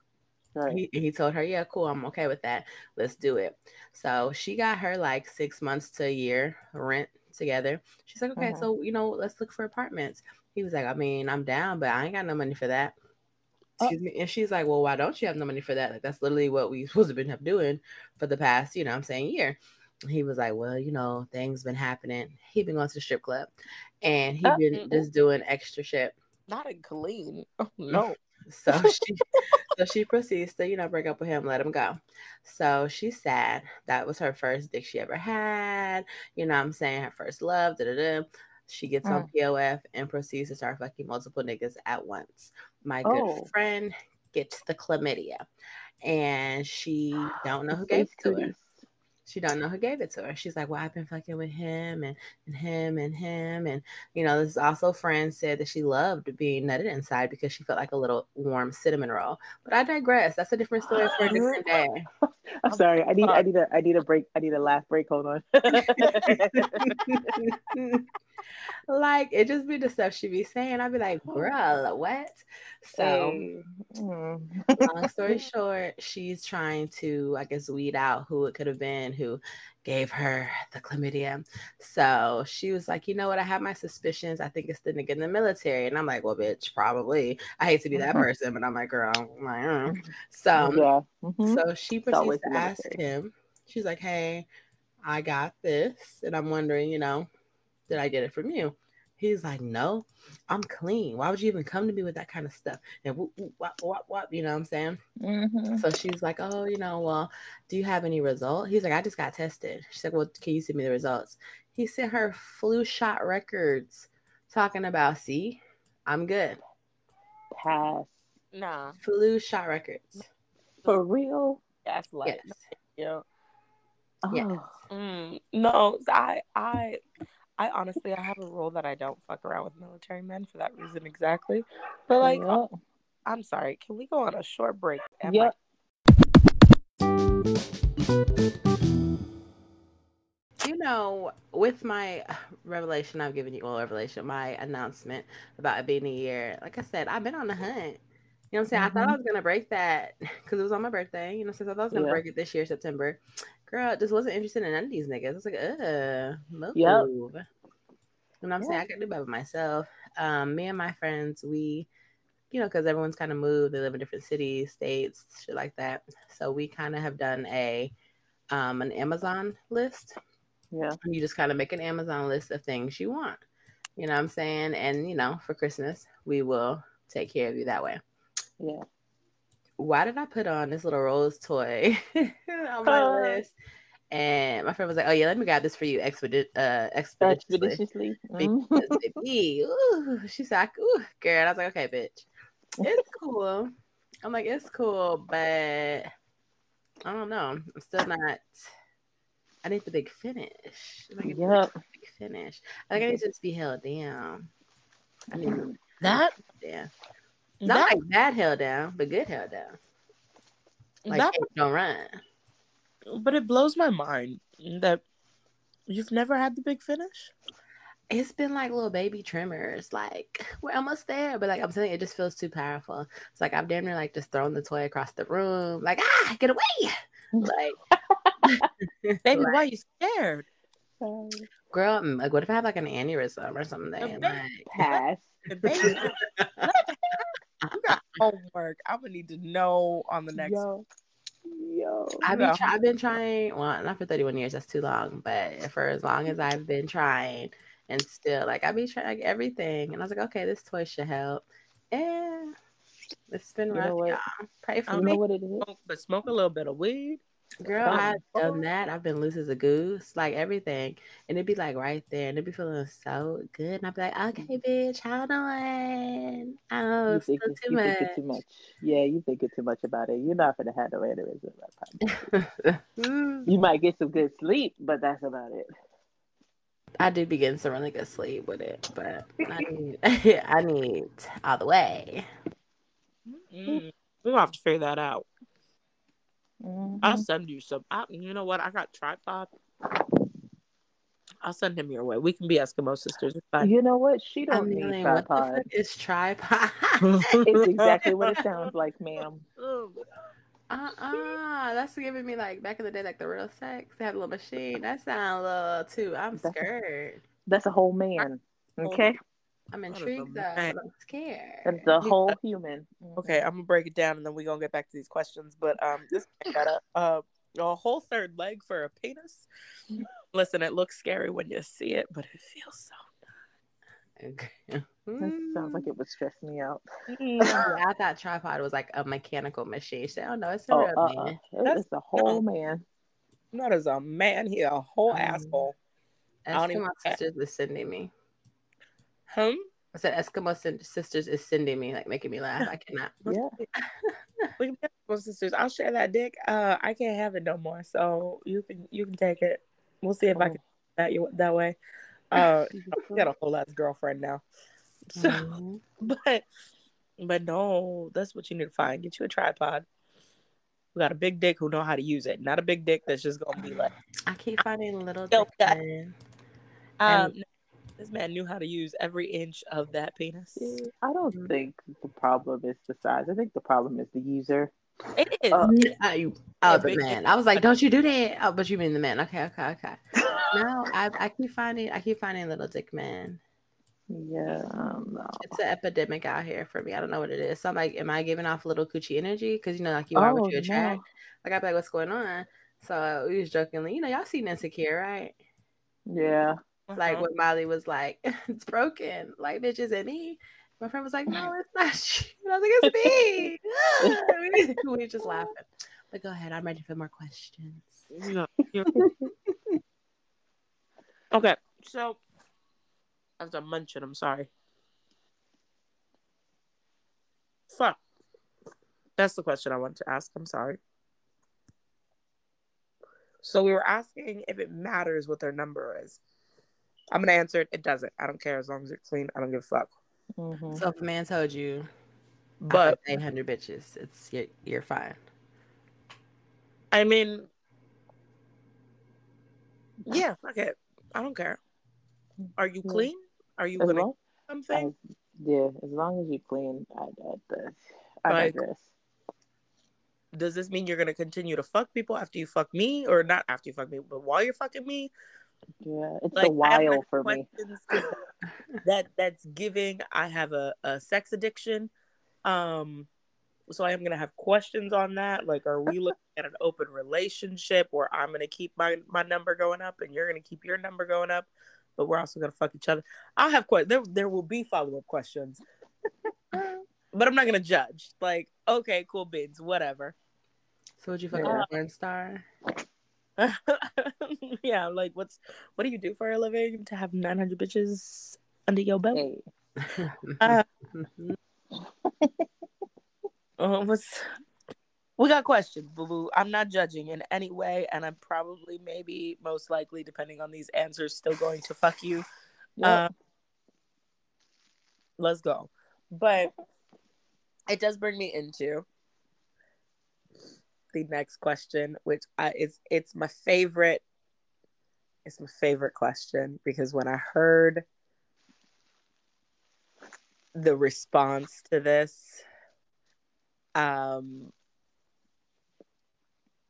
Right. He, he told her, Yeah, cool, I'm okay with that. Let's do it. So she got her like six months to a year rent together. She's like, Okay, uh-huh. so you know, let's look for apartments. He was like, I mean, I'm down, but I ain't got no money for that. Oh. Excuse me. And she's like, Well, why don't you have no money for that? Like that's literally what we supposed to been up doing for the past, you know, I'm saying year. He was like, Well, you know, things been happening. He been going to the strip club and he uh, been mm-hmm. just doing extra shit. Not in Killeen. Oh no. So she so she proceeds to, you know, break up with him, let him go. So she's sad. That was her first dick she ever had. You know I'm saying? Her first love. Da, da, da. She gets mm. on POF and proceeds to start fucking multiple niggas at once. My good oh. friend gets the chlamydia, and she don't know who gave it to her. She don't know who gave it to her. She's like, "Well, I've been fucking with him and and him and him and you know." This is also friend said that she loved being nutted inside because she felt like a little warm cinnamon roll. But I digress. That's a different story for a different day. I'm oh sorry. I need I need a I need a break. I need a laugh break. Hold on. like it just be the stuff she be saying. I'd be like, "Girl, what?" So, long story short, she's trying to, I guess, weed out who it could have been who gave her the chlamydia. So she was like, you know what? I have my suspicions. I think it's the nigga in the military. And I'm like, well, bitch, probably. I hate to be that mm-hmm. person, but I'm like, girl, I'm like, mm. so yeah. Mm-hmm. So she proceeds to ask him. She's like, hey, I got this, and I'm wondering, you know, did I get it from you? He's like, no, I'm clean. Why would you even come to me with that kind of stuff? And whoop, whoop, whoop, whoop, whoop you know what I'm saying? Mm-hmm. So she's like, oh, you know, well, do you have any result? He's like, I just got tested. She's like, well, can you send me the results? He sent her flu shot records talking about, see, I'm good. Pass. No. Flu shot records. For real? That's like, yes. yeah. Oh. Yes. Mm, no, I, I, I honestly, I have a rule that I don't fuck around with military men for that reason exactly. But like, yep. I'm sorry. Can we go on a short break? Yeah. You know, with my revelation, I've given you all revelation, my announcement about it being a year. Like I said, I've been on the hunt. You know what I'm saying? Mm-hmm. I thought I mm-hmm. was gonna break that because it was on my birthday. You know, since I thought I was gonna yeah. break it this year, September girl, just wasn't interested in none of these niggas. It's like, uh, move. Yep. You know what I'm saying? I could do by myself. Um, me and my friends, we, you know, because everyone's kind of moved, they live in different cities, states, shit like that. So we kind of have done a um an Amazon list. Yeah. You just kind of make an Amazon list of things you want. You know what I'm saying? And you know, for Christmas, we will take care of you that way. Yeah why did I put on this little rose toy on my uh, list? And my friend was like, "Oh yeah, let me grab this for you expedit uh expeditiously." expeditiously. Mm-hmm. ooh, she said, "Ooh, girl." And I was like, "Okay, bitch, it's cool." I'm like, "It's cool, but I don't know. I'm still not." I need the big finish. Like, yep. big finish. Like I need to just be held down. I need that. Yeah. Not that, like bad held down, but good held down. Like that, don't run. But it blows my mind that you've never had the big finish. It's been like little baby tremors. Like we're almost there, but like I'm saying, it just feels too powerful. It's like I've damn near like just thrown the toy across the room. Like ah, get away! Like, baby, like, why are you scared? Girl, like what if I have like an aneurysm or something? Like, pass. baby, you got homework. I'm gonna need to know on the next. Yo, yo. I've been, try- I've been trying. Well, not for 31 years. That's too long. But for as long as I've been trying, and still, like I've been trying like, everything, and I was like, okay, this toy should help. And it's been you rough, y'all. Pray for me. Know what it is, but smoke a little bit of weed. Girl, I've done that. I've been loose as a goose, like everything. And it'd be like right there, and it'd be feeling so good. And I'd be like, okay, bitch, how doing? Oh, you think, too, you much. think too much. Yeah, you think too much about it. You're not gonna have no aneurysm. you might get some good sleep, but that's about it. I do begin some really good sleep with it, but I need, I need all the way. Mm-hmm. We'll have to figure that out. Mm-hmm. I'll send you some. I, you know what? I got tripod. I'll send him your way. We can be Eskimo sisters. You know what? She don't I mean, need tripod. It's tripod. it's exactly what it sounds like, ma'am. Uh uh that's giving me like back in the day, like the real sex. They have a little machine. That sounds a little too. I'm that's scared. A, that's a whole man. Okay. I'm intrigued though. I'm scared. It's the whole human. Okay, I'm gonna break it down and then we're gonna get back to these questions. But um this got a uh, a whole third leg for a penis. Listen, it looks scary when you see it, but it feels so nice. Okay. sounds like it would stress me out. yeah, I thought tripod was like a mechanical machine. She said, "Oh no, it's a oh, real uh-uh. man. It's a whole no, man. Not as a man, he a whole um, asshole." That's my sisters was sending me. Hmm? I said Eskimo sisters is sending me, like making me laugh. I cannot. Yeah. we Eskimo sisters. I'll share that dick. Uh, I can't have it no more, so you can you can take it. We'll see if I Oh. can that you that way. Uh, I got a whole ass girlfriend now. So, Mhm. but but no, that's what you need to find. Get you a tripod. We got a big dick who know how to use it, not a big dick that's just gonna be like, I keep finding little dick men. um, this man knew how to use every inch of that penis. Yeah, I don't Mhm. think the problem is the size. I think the problem is the user. It is. Uh, Uh, oh, the man. I was like, don't you do that. Oh, but you mean the man. Okay, okay, okay. No, I, I keep finding, I keep finding little dick man. yeah, um, no. It's an epidemic out here for me. I don't know what it is. So I'm like, am I giving off little coochie energy? Because you know, like you are what Oh, you attract. no. Like I'd be like, what's going on? So we was jokingly, you know, y'all seen Insecure, right? Yeah. Like Uh-huh. when Molly was like, it's broken. Like, bitch, is it me? My friend was like, no, it's not you. And I was like, it's me. we were just laughing. But go ahead. I'm ready for more questions. No, okay, so as I'm munching, I'm sorry. Fuck. That's the question I wanted to ask. I'm sorry. So we were asking if it matters what their number is. I'm gonna answer it. It doesn't. I don't care as long as it's clean. I don't give a fuck. Mhm. So if a man told you, But 800 bitches, it's you're, you're fine. I mean, yeah, fuck it. I don't care. Are you clean? Are you As gonna long, something? as, yeah, as long as you clean, I, I, I Like- digress. does this mean you're gonna continue to fuck people after you fuck me, or not after you fuck me, but while you're fucking me? Yeah, it's Like a I have while for me. that that's giving. I have a, a sex addiction, um, so I am gonna have questions on that. Like, are we looking at an open relationship where I'm gonna keep my my number going up and you're gonna keep your number going up, but we're also gonna fuck each other? I'll have questions. There there will be follow up questions, but I'm not gonna judge. Like, okay, cool, bids, whatever. So would you fuck Yeah. a porn star? yeah, like what's what do you do for a living to have 900 bitches under your belt? Hey, Uh, Uh, what's we got questions, boo boo. I'm not judging in any way, and I'm probably, maybe, most likely, depending on these answers, still going to fuck you. yeah, Uh, let's go. But it does bring me into the next question, which I it's it's my favorite. It's my favorite question because when I heard the response to this, um,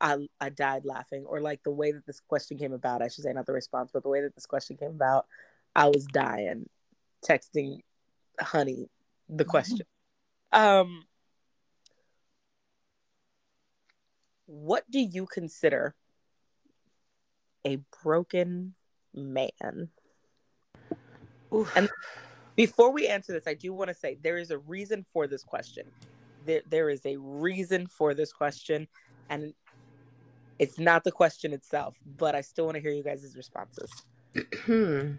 I I died laughing, or like the way that this question came about. I should say not the response, but the way that this question came about, I was dying, texting honey the question. Um, what do you consider a broken man? Oof. And- Before we answer this, I do want to say there is a reason for this question. There, there is a reason for this question, and it's not the question itself, but I still want to hear you guys' responses. Hmm.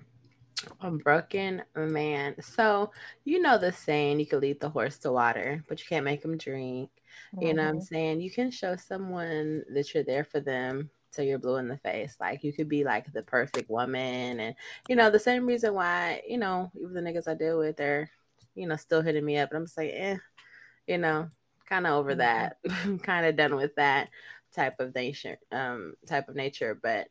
A broken man. So you know the saying, you can lead the horse to water, but you can't make him drink. You know what I'm saying? You can show someone that you're there for them till you're blue in the face. Like you could be like the perfect woman, and you know the same reason why you know even the niggas I deal with they're you know still hitting me up, and I'm just like, eh, you know, kind of over Mhm. that, kind of done with that type of nature, um, type of nature. But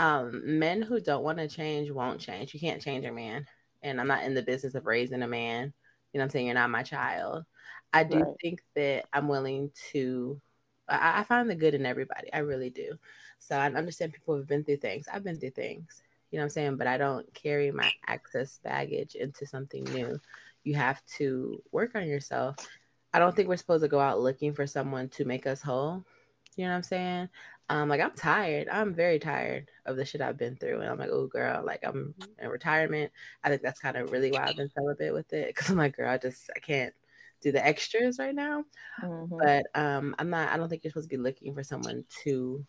um, men who don't want to change won't change. You can't change a man, and I'm not in the business of raising a man. You know what I'm saying? You're not my child. I do Right. think that I'm willing to. I, I find the good in everybody. I really do. So I understand people have been through things. I've been through things. You know what I'm saying? But I don't carry my access baggage into something new. You have to work on yourself. I don't think we're supposed to go out looking for someone to make us whole. You know what I'm saying? Um, like I'm tired. I'm very tired of the shit I've been through, and I'm like, oh girl, like I'm in retirement. I think that's kind of really why I've been celibate with it, because I'm like, girl, I just I can't do the extras right now. Mhm. But um, I'm not. I don't think you're supposed to be looking for someone to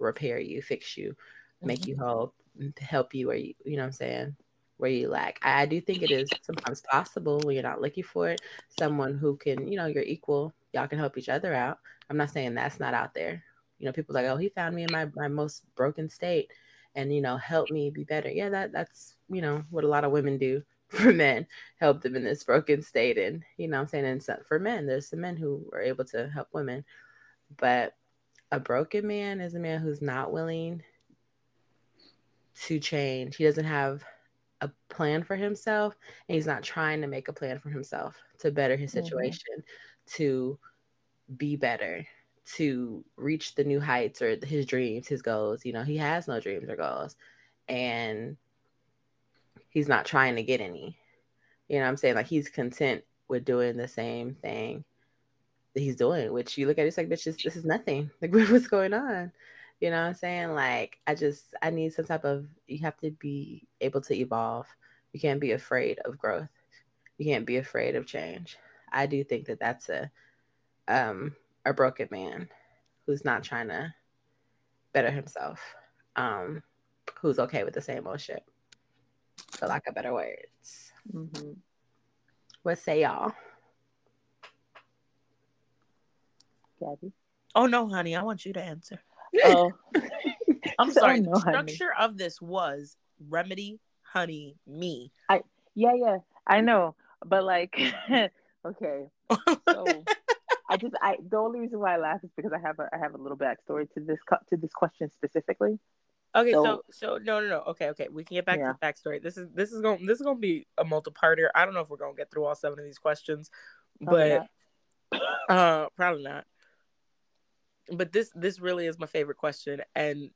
repair you, fix you, make you whole, help you, or you, you know what I'm saying? where you lack. I, I do think it is sometimes possible when you're not looking for it. Someone who can, you know, you're equal, y'all can help each other out. I'm not saying that's not out there. You know, people like, oh, he found me in my, my most broken state and, you know, help me be better. Yeah, that that's, you know, what a lot of women do for men, help them in this broken state. And, you know, I'm saying, and for men, there's some men who are able to help women. But a broken man is a man who's not willing to change. He doesn't have a plan for himself and he's not trying to make a plan for himself to better his mm-hmm. situation, mm-hmm. to be better, to reach the new heights or his dreams, his goals. You know, he has no dreams or goals. And he's not trying to get any. You know I'm saying? Like he's content with doing the same thing that he's doing, which you look at it, it's like, bitch, this, this is nothing. Like what's going on? You know what I'm saying? Like, I just, I need some type of, you have to be able to evolve. You can't be afraid of growth. You can't be afraid of change. I do think that that's a, um, a broken man who's not trying to better himself, um, who's okay with the same old shit, for lack of better words. Mm-hmm. What say y'all? Gabby? Oh no, honey, I want you to answer. Oh, I'm sorry. the structure honey. of this was remedy, honey, me. I yeah yeah I know, but like okay, so I just I the only reason why I laugh is because I have a I have a little backstory to this to this question specifically. Okay, so, so so, no no no okay okay we can get back yeah. to the backstory. This is this is going this is going to be a multi-parter. I don't know if we're going to get through all seven of these questions, probably but not. uh probably not but this this really is my favorite question and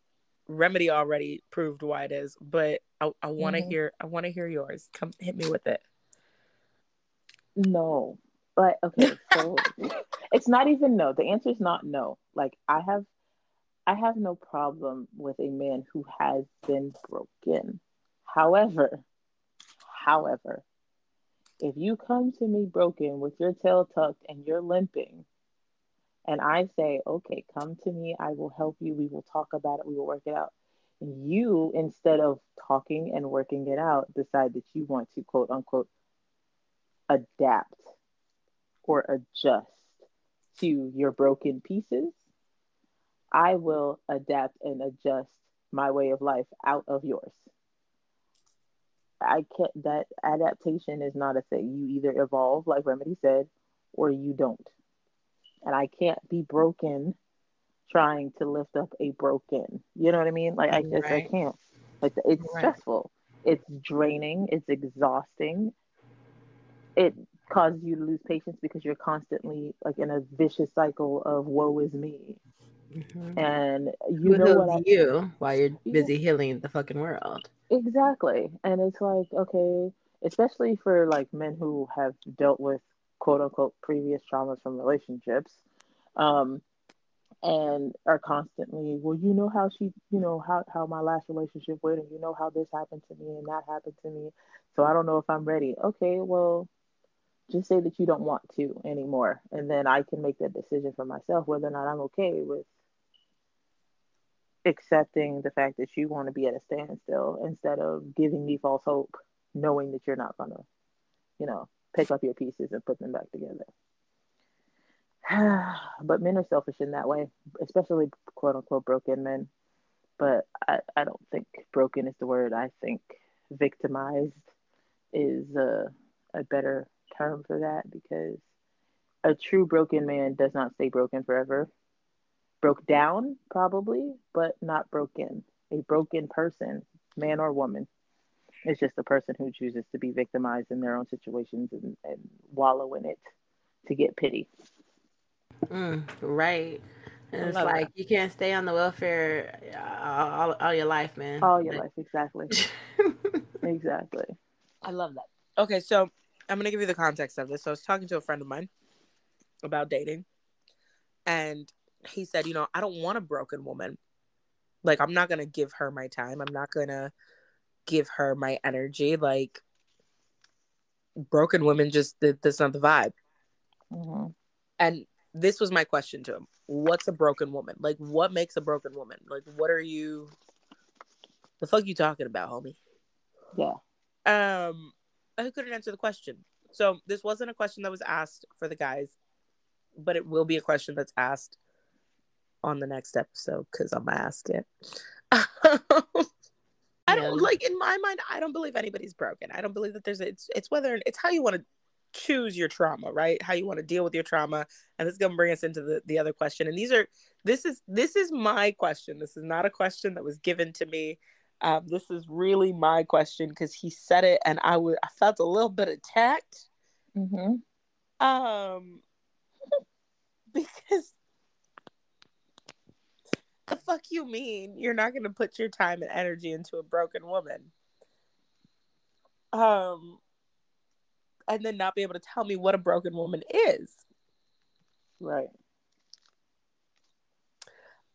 remedy already proved why it is but i, I want to mm-hmm. hear i want to hear yours come hit me with it no but okay so it's not even no. The answer is not no. Like i have i have no problem with a man who has been broken. However however if you come to me broken with your tail tucked and you're limping and I say, okay, come to me, I will help you, we will talk about it, we will work it out. And you, instead of talking and working it out, decide that you want to quote unquote adapt or adjust to your broken pieces, I will adapt and adjust my way of life out of yours. I can't, that adaptation is not a thing. You either evolve, like Remedy said, or you don't and I can't be broken trying to lift up a broken. You know what I mean? Like I just right. I can't. Like it's right. stressful. It's draining. It's exhausting. It causes you to lose patience because you're constantly like in a vicious cycle of woe is me. Mm-hmm. And you Who know what I, you while you're busy yeah. healing the fucking world. Exactly. And it's like, okay, especially for like men who have dealt with quote unquote previous traumas from relationships um, and are constantly well you know how she you know how, how my last relationship went and you know how this happened to me and that happened to me so i don't know if i'm ready okay well just say that you don't want to anymore and then i can make that decision for myself whether or not i'm okay with accepting the fact that you want to be at a standstill instead of giving me false hope knowing that you're not gonna you know pick up your pieces and put them back together. but men are selfish in that way, especially quote unquote broken men. But I, I don't think broken is the word. I think victimized is a, a better term for that because a true broken man does not stay broken forever. Broke down, probably, but not broken. A broken person, man or woman, is just a person who chooses to be victimized in their own situations and, and wallow in it to get pity. Mm, right. And it's like that. you can't stay on the welfare all, all, all your life, man. All your life, exactly. exactly. I love that. Okay, so I'm gonna give you the context of this. So I was talking to a friend of mine about dating, and he said, you know, I don't want a broken woman. Like I'm not gonna give her my time. I'm not gonna give her my energy. Like broken women just that's not the vibe. Mm-hmm. And this was my question to him: What's a broken woman? Like, what makes a broken woman? Like, what are you? The fuck you talking about, homie? Yeah. Um, I couldn't answer the question. So this wasn't a question that was asked for the guys, but it will be a question that's asked on the next episode because I'm asked it. I don't like in my mind. I don't believe anybody's broken. I don't believe that there's it's it's whether it's how you want to choose your trauma, right? How you want to deal with your trauma, and this is gonna bring us into the the other question. And these are this is this is my question. This is not a question that was given to me. Um, this is really my question because he said it, and I would I felt a little bit attacked. Mm-hmm. Um, because the fuck you mean you're not going to put your time and energy into a broken woman um and then not be able to tell me what a broken woman is right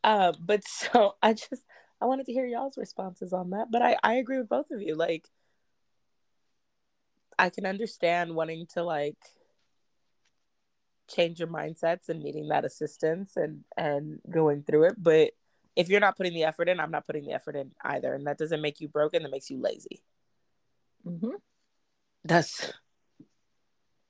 uh, but so i just i wanted to hear y'all's responses on that but i i agree with both of you like i can understand wanting to like change your mindsets and needing that assistance and and going through it but if you're not putting the effort in, I'm not putting the effort in either. And that doesn't make you broken, that makes you lazy. Mm-hmm. That's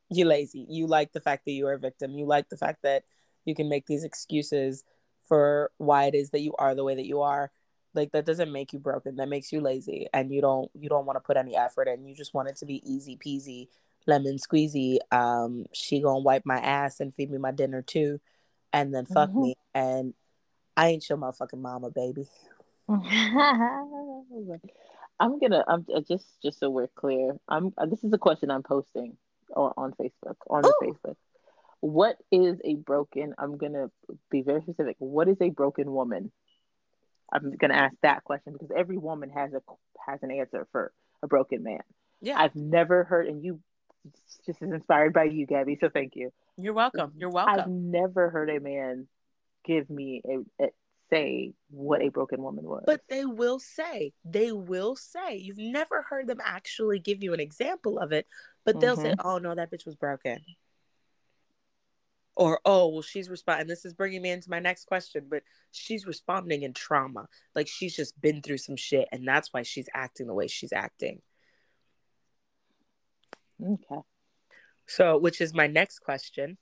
you lazy. You like the fact that you are a victim. You like the fact that you can make these excuses for why it is that you are the way that you are. Like that doesn't make you broken. That makes you lazy and you don't you don't want to put any effort in. You just want it to be easy peasy, lemon squeezy. Um, she gonna wipe my ass and feed me my dinner too, and then fuck mm-hmm. me. And I ain't your motherfucking mama, baby. I'm gonna. I'm uh, just just so we're clear. I'm. Uh, this is a question I'm posting on, on Facebook on the Facebook. What is a broken? I'm gonna be very specific. What is a broken woman? I'm gonna ask that question because every woman has a has an answer for a broken man. Yeah, I've never heard, and you just as inspired by you, Gabby. So thank you. You're welcome. You're welcome. I've never heard a man give me a, a, say what a broken woman was. But they will say, they will say. You've never heard them actually give you an example of it, but they'll mm-hmm. say, "Oh no, that bitch was broken." Or, "Oh, well she's responding." This is bringing me into my next question, but she's responding in trauma. Like she's just been through some shit and that's why she's acting the way she's acting. Okay. So, which is my next question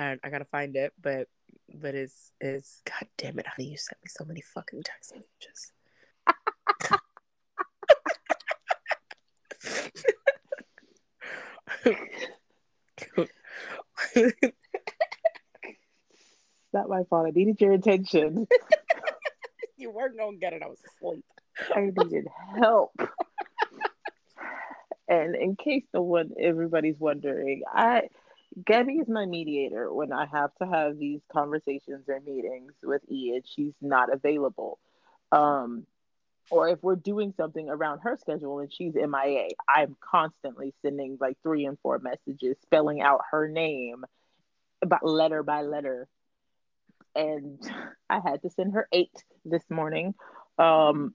and I gotta find it, but but it's it's god damn it, honey, you sent me so many fucking text messages. not my fault. I needed your attention. you weren't gonna get it. I was asleep. I needed help. and in case no one, everybody's wondering, I Gabby is my mediator when I have to have these conversations or meetings with E and she's not available. Um, or if we're doing something around her schedule and she's MIA, I'm constantly sending like three and four messages spelling out her name about letter by letter. And I had to send her eight this morning. Um,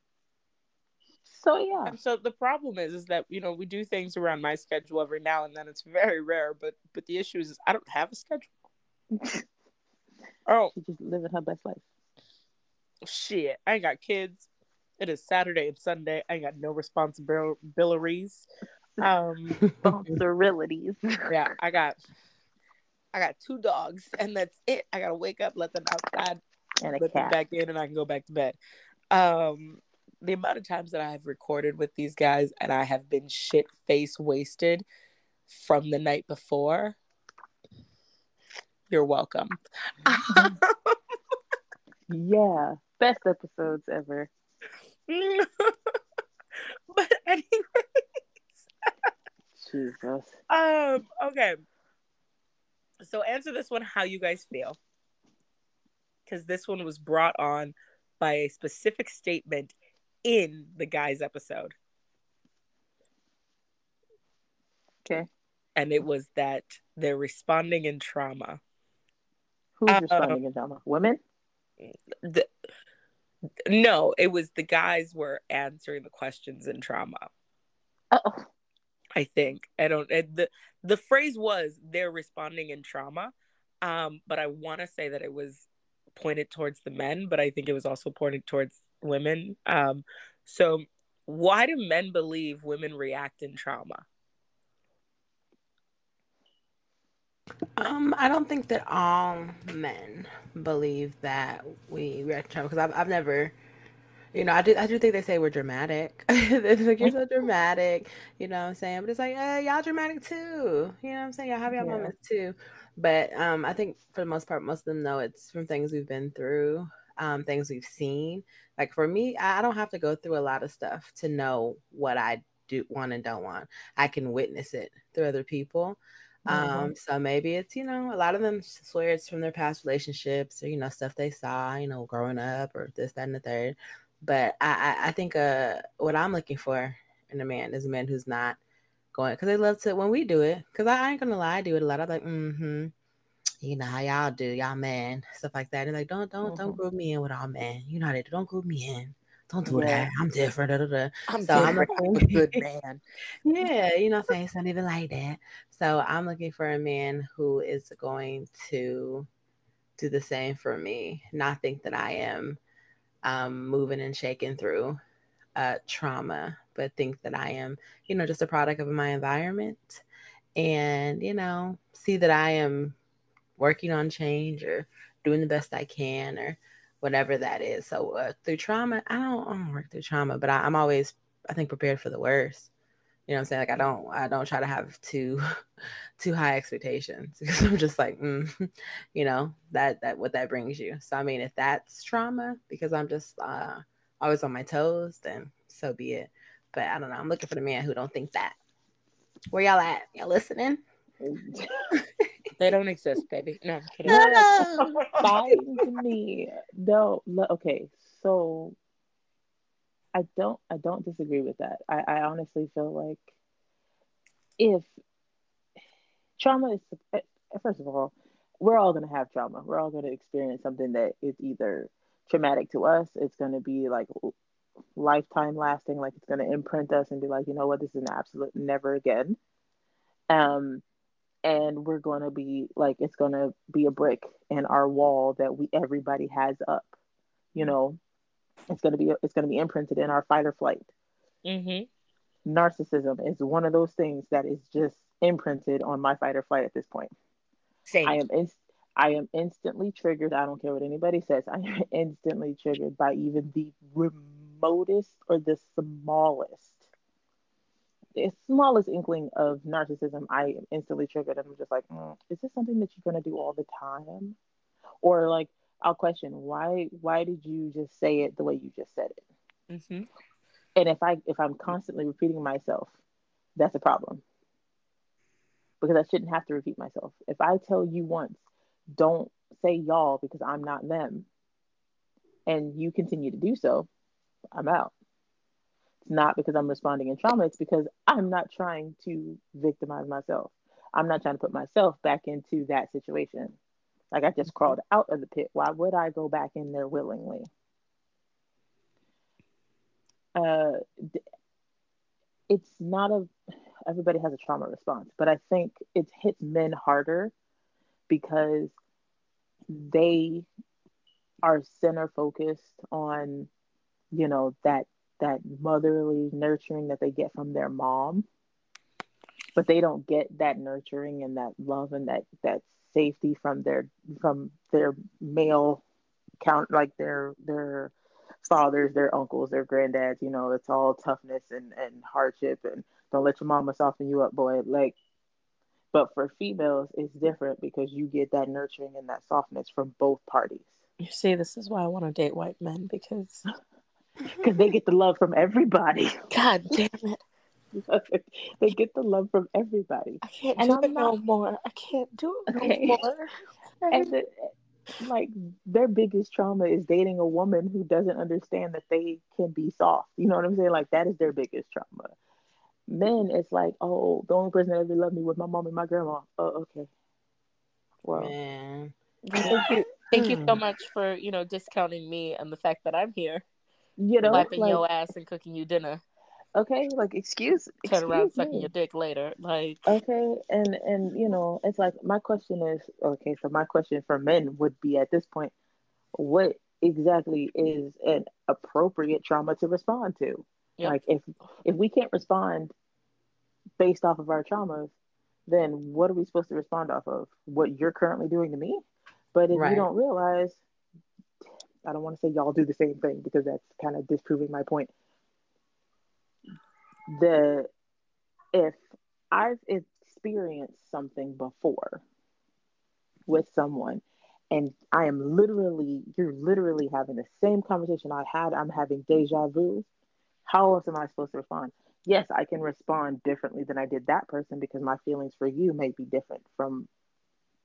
so yeah. So the problem is, is that you know we do things around my schedule every now and then. It's very rare, but but the issue is, is I don't have a schedule. oh, she's just living her best life. Shit, I ain't got kids. It is Saturday and Sunday. I ain't got no responsibilities. Um, responsibilities. yeah, I got, I got two dogs, and that's it. I gotta wake up, let them outside, and let cat. them back in, and I can go back to bed. Um, the amount of times that I have recorded with these guys and I have been shit face wasted from the night before, you're welcome. yeah, best episodes ever. but anyways, Jesus. Um. Okay. So answer this one how you guys feel, because this one was brought on by a specific statement in the guys episode. Okay. And it was that they're responding in trauma. Who's uh, responding in trauma? Women? The, no, it was the guys were answering the questions in trauma. Oh. I think I don't. It, the The phrase was they're responding in trauma, um, but I want to say that it was pointed towards the men, but I think it was also pointed towards women. Um, so why do men believe women react in trauma? Um, I don't think that all men believe that we react to trauma because I've, I've never, you know, I do I do think they say we're dramatic. it's like you're so dramatic, you know what I'm saying? But it's like, uh, y'all dramatic too. You know what I'm saying? Y'all have your yeah. moments too. But um, I think for the most part, most of them know it's from things we've been through, um, things we've seen. Like for me, I don't have to go through a lot of stuff to know what I do want and don't want. I can witness it through other people. Mm-hmm. Um, so maybe it's, you know, a lot of them swear it's from their past relationships or, you know, stuff they saw, you know, growing up or this, that, and the third. But I, I, I think uh, what I'm looking for in a man is a man who's not going, because they love to, when we do it, because I, I, ain't gonna lie, I do it a lot. I'm like, mm hmm you know how y'all do, y'all man, stuff like that. And like, don't don't mm-hmm. don't group me in with all men. You know how they do. Don't group me in. Don't do yeah. that. I'm different. Da, da, da. I'm so different. I'm a good man. yeah, you know, I'm saying it's not even like that. So I'm looking for a man who is going to do the same for me, not think that I am um, moving and shaking through uh, trauma, but think that I am, you know, just a product of my environment, and you know, see that I am working on change or doing the best I can or whatever that is. So uh, through trauma, I don't, I don't, work through trauma, but I, am always, I think, prepared for the worst. You know what I'm saying? Like I don't, I don't try to have too, too high expectations because I'm just like, mm, you know, that that what that brings you. So I mean, if that's trauma because I'm just uh, always on my toes, then so be it. But I don't know. I'm looking for the man who don't think that. Where y'all at? Y'all listening? They don't exist, baby. No, I'm kidding. Find me. No, okay. So I don't I don't disagree with that. I, I honestly feel like if trauma is eh, first of all, we're all gonna have trauma. We're all gonna experience something that is either traumatic to us, it's gonna be like lifetime lasting, like it's gonna imprint us and be like, you know what, this is an absolute never again. Um and we're to be like it's to be a brick in our wall that we everybody has up you know it's going to be it's going to be imprinted in our fight or flight mm-hmm. narcissism is one of those things that is just imprinted on my fight or flight at this point Same. i am i am instantly triggered i don't care what anybody says i am instantly triggered by even the remotest or the smallest the smallest inkling of narcissism, I am instantly triggered. And I'm just like, mm, is this something that you're gonna do all the time? Or like, I'll question why. Why did you just say it the way you just said it? Mm-hmm. And if I if I'm constantly repeating myself, that's a problem because I shouldn't have to repeat myself. If I tell you once, don't say y'all because I'm not them, and you continue to do so, I'm out. It's not because I'm responding in trauma, it's because I'm not trying to victimize myself. I'm not trying to put myself back into that situation. Like I just crawled out of the pit. Why would I go back in there willingly? Uh, it's not a everybody has a trauma response, but I think it hits men harder because they are center focused on you know that that motherly nurturing that they get from their mom but they don't get that nurturing and that love and that that safety from their from their male count like their their fathers their uncles their granddads you know it's all toughness and and hardship and don't let your mama soften you up boy like but for females it's different because you get that nurturing and that softness from both parties you see this is why i want to date white men because because they get the love from everybody. God damn it. they get the love from everybody. I can't and do I'm it not... no more. I can't do it okay. no more. and the, like their biggest trauma is dating a woman who doesn't understand that they can be soft. You know what I'm saying? Like that is their biggest trauma. Men, it's like, oh, the only person that ever loved me was my mom and my grandma. Oh, okay. Well, Man. thank you, thank you so hmm. much for you know discounting me and the fact that I'm here you know, wiping like, your ass and cooking you dinner. Okay, like excuse, turn around me. sucking your dick later, like okay, and and you know, it's like my question is okay. So my question for men would be at this point, what exactly is an appropriate trauma to respond to? Yep. Like if if we can't respond based off of our traumas, then what are we supposed to respond off of? What you're currently doing to me? But if right. you don't realize, I don't want to say y'all do the same thing because that's kind of disproving my point. The if I've experienced something before with someone and I am literally, you're literally having the same conversation I had, I'm having deja vu. How else am I supposed to respond? Yes, I can respond differently than I did that person because my feelings for you may be different from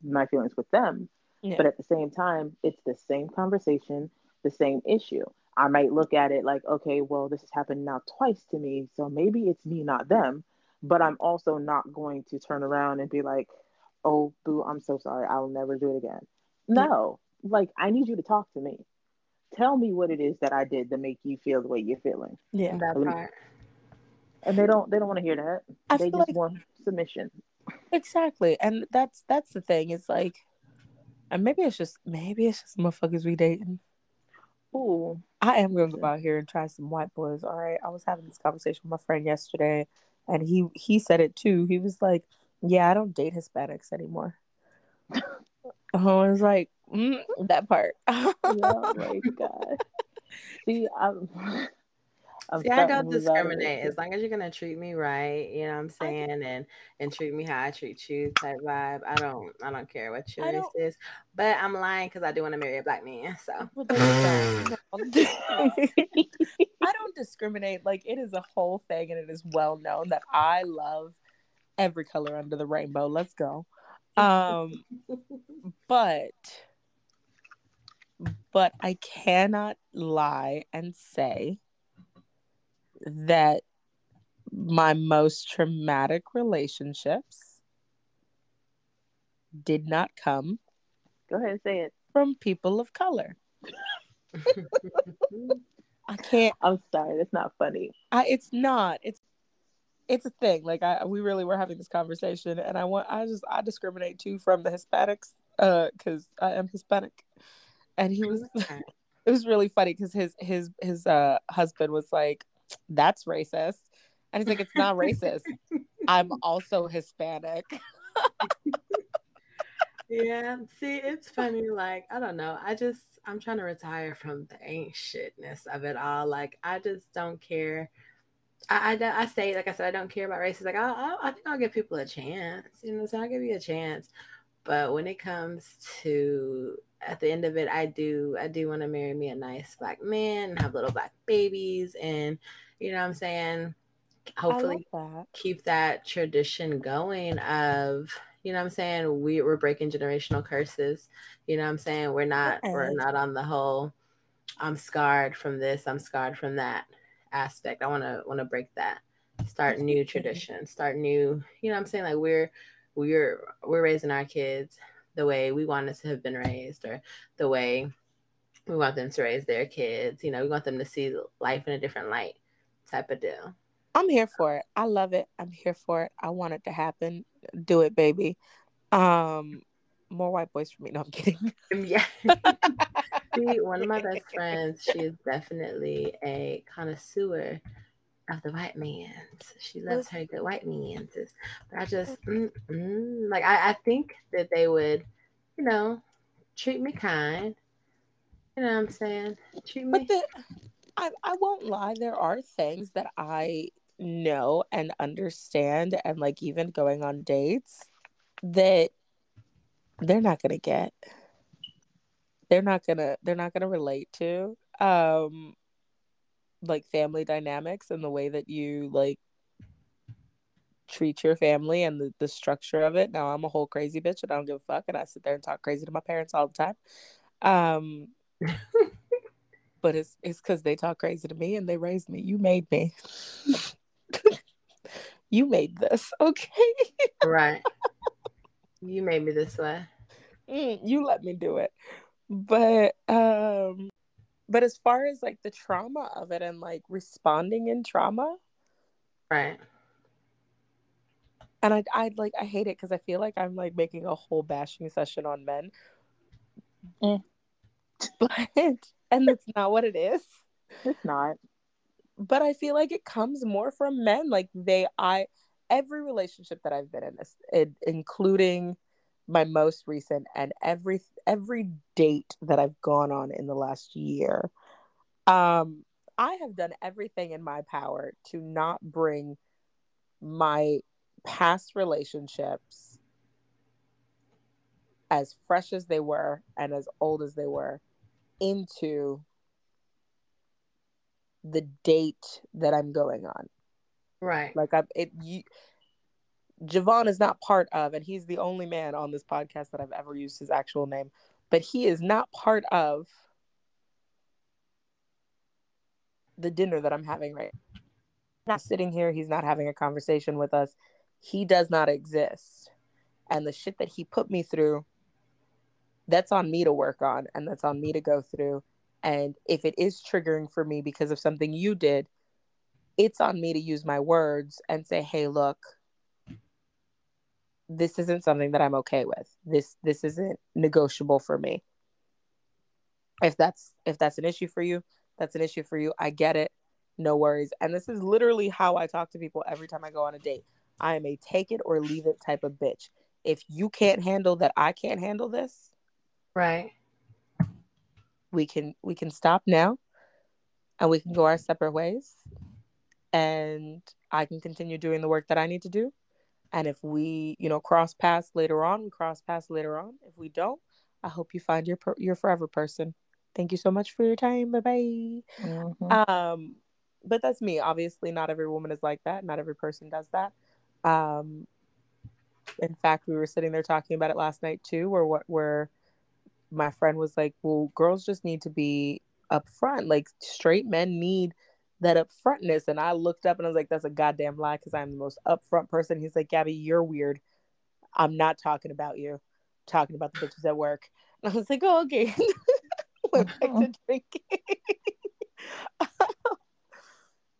my feelings with them. Yeah. But at the same time, it's the same conversation, the same issue. I might look at it like, okay, well, this has happened now twice to me. So maybe it's me, not them. But I'm also not going to turn around and be like, oh, boo, I'm so sorry. I'll never do it again. No, like I need you to talk to me. Tell me what it is that I did to make you feel the way you're feeling. Yeah, that part. And they don't they don't want to hear that. I they just like, want submission. Exactly. And that's that's the thing. It's like and maybe it's just maybe it's just motherfuckers we dating. Ooh. I am gonna go out here and try some white boys. All right. I was having this conversation with my friend yesterday and he he said it too. He was like, Yeah, I don't date Hispanics anymore. I was like, mm, that part. oh my god. See, I'm, I'm See, I don't discriminate as long as you're gonna treat me right. You know what I'm saying, and and treat me how I treat you, type vibe. I don't, I don't care what your race is. But I'm lying because I do want to marry a black man. So. I don't discriminate. Like it is a whole thing, and it is well known that I love every color under the rainbow. Let's go. Um, but but I cannot lie and say that my most traumatic relationships did not come. Go ahead and say it. From people of color. I can't. I'm sorry. That's not funny. I, it's not. It's it's a thing. Like I, we really were having this conversation, and I want, I just, I discriminate too from the Hispanics, uh, because I am Hispanic, and he was, it was really funny because his, his, his, uh, husband was like, "That's racist," and he's like, "It's not racist. I'm also Hispanic." yeah, see, it's funny. Like I don't know. I just, I'm trying to retire from the ain't shitness of it all. Like I just don't care I, I, I, say, like I said, I don't care about races. Like, I, I, I think I'll give people a chance. You know, so I'll give you a chance. But when it comes to at the end of it, I do, I do want to marry me a nice black man and have little black babies, and you know what I'm saying. Hopefully, that. keep that tradition going of you know what I'm saying we we're breaking generational curses. You know what I'm saying we're not okay. we're not on the whole. I'm scarred from this. I'm scarred from that aspect. I want to want to break that. Start new tradition, Start new. You know, what I'm saying like we're we're we're raising our kids the way we want us to have been raised, or the way we want them to raise their kids. You know, we want them to see life in a different light, type of deal. I'm here for it. I love it. I'm here for it. I want it to happen. Do it, baby. Um, more white boys for me. No, I'm kidding. Yeah. See, one of my best friends, she is definitely a connoisseur of the white man. She loves her good white man. But I just, mm, mm, like, I, I think that they would, you know, treat me kind. You know what I'm saying? Treat me. But the, I, I won't lie. There are things that I know and understand, and like even going on dates that they're not going to get they're not gonna they're not gonna relate to um like family dynamics and the way that you like treat your family and the, the structure of it. Now i'm a whole crazy bitch and i don't give a fuck and i sit there and talk crazy to my parents all the time. Um but it's it's because they talk crazy to me and they raised me. You made me. You made this okay? Right. You made me this way. Mm, you let me do it. But um but as far as like the trauma of it and like responding in trauma right and i i like i hate it because i feel like i'm like making a whole bashing session on men mm. but and that's not what it is it's not but I feel like it comes more from men. Like they, I, every relationship that I've been in, this, it, including my most recent and every every date that I've gone on in the last year, um, I have done everything in my power to not bring my past relationships as fresh as they were and as old as they were into the date that I'm going on. Right. Like I it you Javon is not part of, and he's the only man on this podcast that I've ever used his actual name, but he is not part of the dinner that I'm having right now. Not sitting here, he's not having a conversation with us. He does not exist. And the shit that he put me through, that's on me to work on and that's on me to go through. And if it is triggering for me because of something you did, it's on me to use my words and say, hey, look, this isn't something that I'm okay with. This this isn't negotiable for me. If that's if that's an issue for you, that's an issue for you. I get it. No worries. And this is literally how I talk to people every time I go on a date. I am a take it or leave it type of bitch. If you can't handle that I can't handle this, right. We can we can stop now and we can go our separate ways and I can continue doing the work that I need to do. And if we, you know, cross paths later on, we cross paths later on. If we don't, I hope you find your per- your forever person. Thank you so much for your time. Bye bye. Mm-hmm. Um, but that's me. Obviously, not every woman is like that. Not every person does that. Um, in fact, we were sitting there talking about it last night too, where what where my friend was like, "Well, girls just need to be upfront. Like straight men need." That upfrontness. And I looked up and I was like, that's a goddamn lie because I'm the most upfront person. He's like, Gabby, you're weird. I'm not talking about you. I'm talking about the bitches at work. And I was like, oh, okay. Went back to uh-huh. drinking.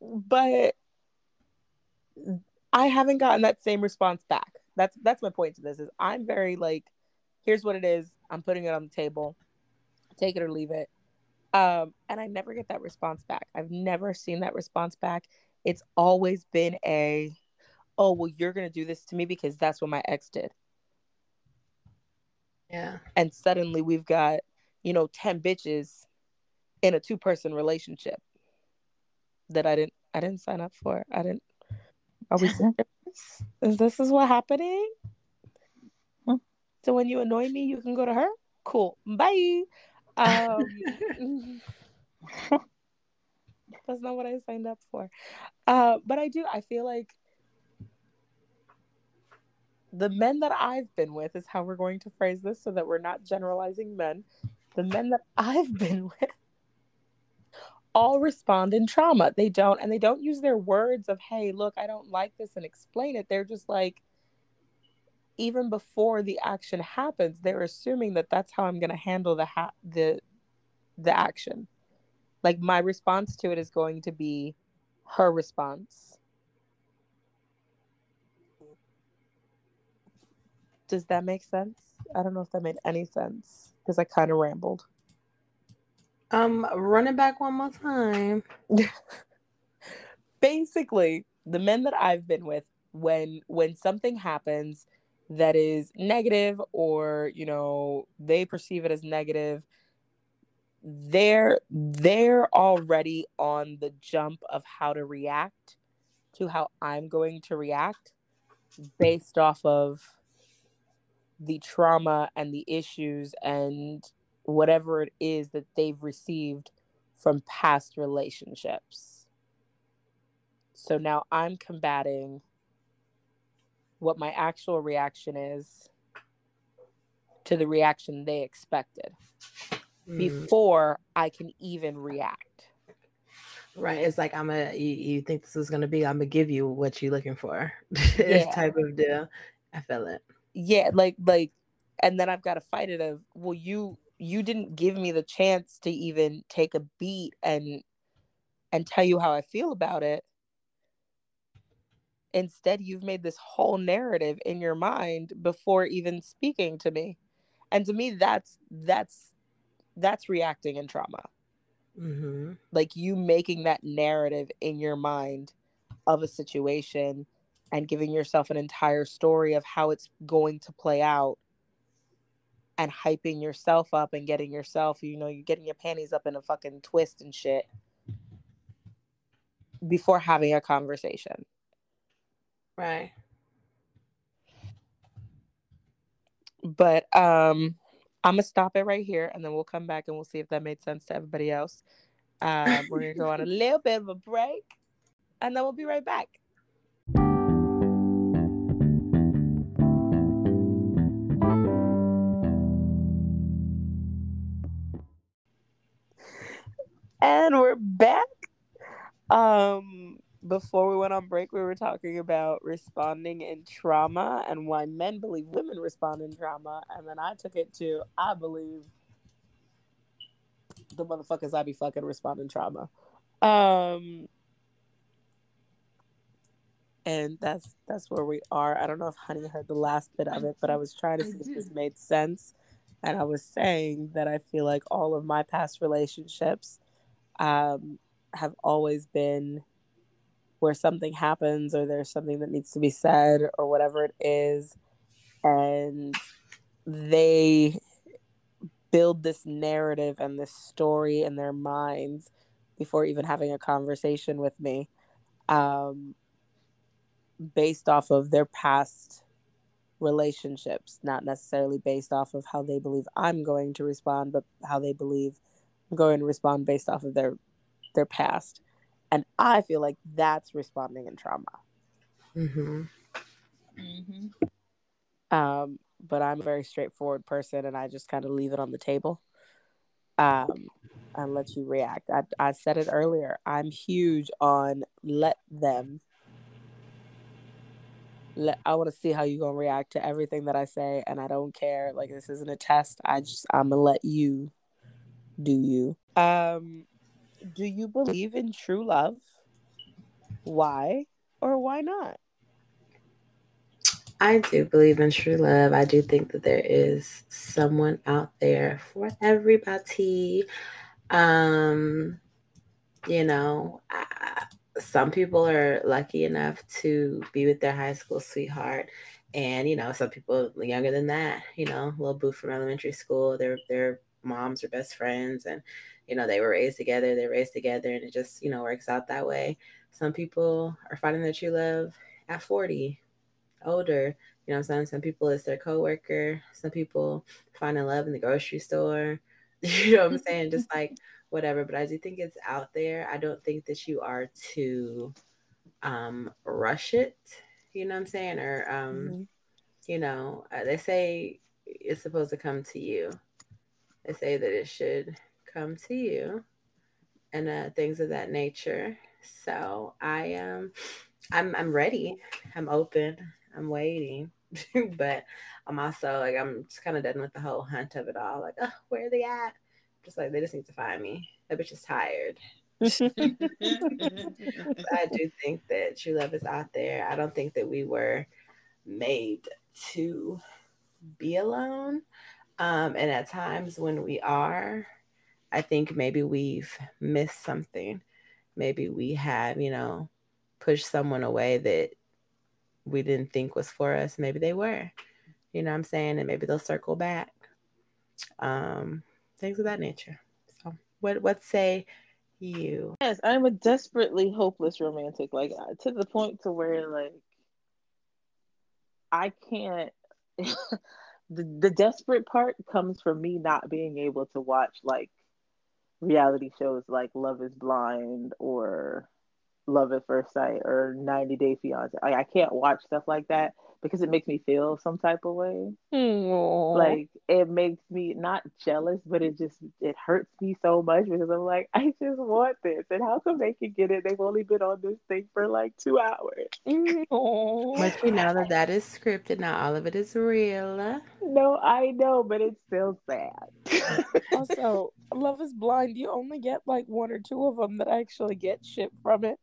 but I haven't gotten that same response back. That's that's my point to this is I'm very like, here's what it is. I'm putting it on the table. Take it or leave it. Um, and I never get that response back. I've never seen that response back. It's always been a, oh, well, you're gonna do this to me because that's what my ex did. Yeah. And suddenly we've got, you know, 10 bitches in a two person relationship that I didn't I didn't sign up for. I didn't are we serious? Is this is what happening? Hmm. So when you annoy me, you can go to her? Cool. Bye. Um that's not what I signed up for. Uh, but I do I feel like the men that I've been with is how we're going to phrase this so that we're not generalizing men. The men that I've been with all respond in trauma. They don't, and they don't use their words of, hey, look, I don't like this and explain it. They're just like, even before the action happens, they're assuming that that's how I'm going to handle the ha- the the action. Like my response to it is going to be her response. Does that make sense? I don't know if that made any sense because I kind of rambled. Um, run it back one more time. Basically, the men that I've been with, when when something happens that is negative or you know they perceive it as negative, they're they're already on the jump of how to react to how I'm going to react based off of the trauma and the issues and whatever it is that they've received from past relationships. So now I'm combating what my actual reaction is to the reaction they expected mm. before I can even react. Right. It's like I'm a you, you think this is gonna be, I'm gonna give you what you're looking for. this yeah. type of deal. I feel it. Yeah, like like and then I've got to fight it of well you you didn't give me the chance to even take a beat and and tell you how I feel about it. Instead, you've made this whole narrative in your mind before even speaking to me. And to me that's that's that's reacting in trauma. Mm-hmm. Like you making that narrative in your mind of a situation and giving yourself an entire story of how it's going to play out and hyping yourself up and getting yourself, you know, you're getting your panties up in a fucking twist and shit before having a conversation. Right. But um I'm gonna stop it right here and then we'll come back and we'll see if that made sense to everybody else. Um, we're gonna go on a little bit of a break and then we'll be right back. And we're back. Um, before we went on break, we were talking about responding in trauma and why men believe women respond in trauma. And then I took it to I believe the motherfuckers I be fucking respond in trauma. Um, and that's that's where we are. I don't know if Honey heard the last bit of it, but I was trying to see if this made sense. And I was saying that I feel like all of my past relationships um, have always been where something happens or there's something that needs to be said or whatever it is and they build this narrative and this story in their minds before even having a conversation with me um, based off of their past relationships not necessarily based off of how they believe i'm going to respond but how they believe i'm going to respond based off of their their past and I feel like that's responding in trauma. Mm-hmm. Mm-hmm. Um, but I'm a very straightforward person and I just kind of leave it on the table um, and let you react. I, I said it earlier. I'm huge on let them. Let, I want to see how you're going to react to everything that I say and I don't care. Like this isn't a test. I just, I'm going to let you do you. Um, do you believe in true love? Why or why not? I do believe in true love. I do think that there is someone out there for everybody. Um, you know, I, some people are lucky enough to be with their high school sweetheart, and you know, some people younger than that. You know, little boo from elementary school. Their their moms are best friends, and you know, they were raised together, they're raised together, and it just, you know, works out that way. Some people are finding their true love at 40, older. You know I'm saying? Some people it's their coworker. Some people finding love in the grocery store. You know what I'm saying? Just like whatever. But I do think it's out there. I don't think that you are to um rush it. You know what I'm saying? Or um, mm-hmm. you know, uh, they say it's supposed to come to you. They say that it should come to you and uh, things of that nature. So I am, um, I'm, I'm ready. I'm open. I'm waiting, but I'm also like, I'm just kind of done with the whole hunt of it all. Like, oh, where are they at? Just like, they just need to find me. That bitch is tired. I do think that true love is out there. I don't think that we were made to be alone. Um, and at times when we are, I think maybe we've missed something. Maybe we have, you know, pushed someone away that we didn't think was for us. Maybe they were, you know I'm saying? And maybe they'll circle back. Um, things of that nature. So what what say you? Yes, I'm a desperately hopeless romantic. Like uh, to the point to where like I can't the, the desperate part comes from me not being able to watch like reality shows like Love is Blind or Love at First Sight or 90 Day Fiance. I, I can't watch stuff like that because it makes me feel some type of way. Aww. Like it makes me not jealous, but it just it hurts me so much because I'm like, I just want this. And how come they can get it? They've only been on this thing for like two hours. Aww. But you know that that is scripted. Not all of it is real. No, I know, but it's still sad. also, Love is Blind. You only get like one or two of them that actually get shit from it.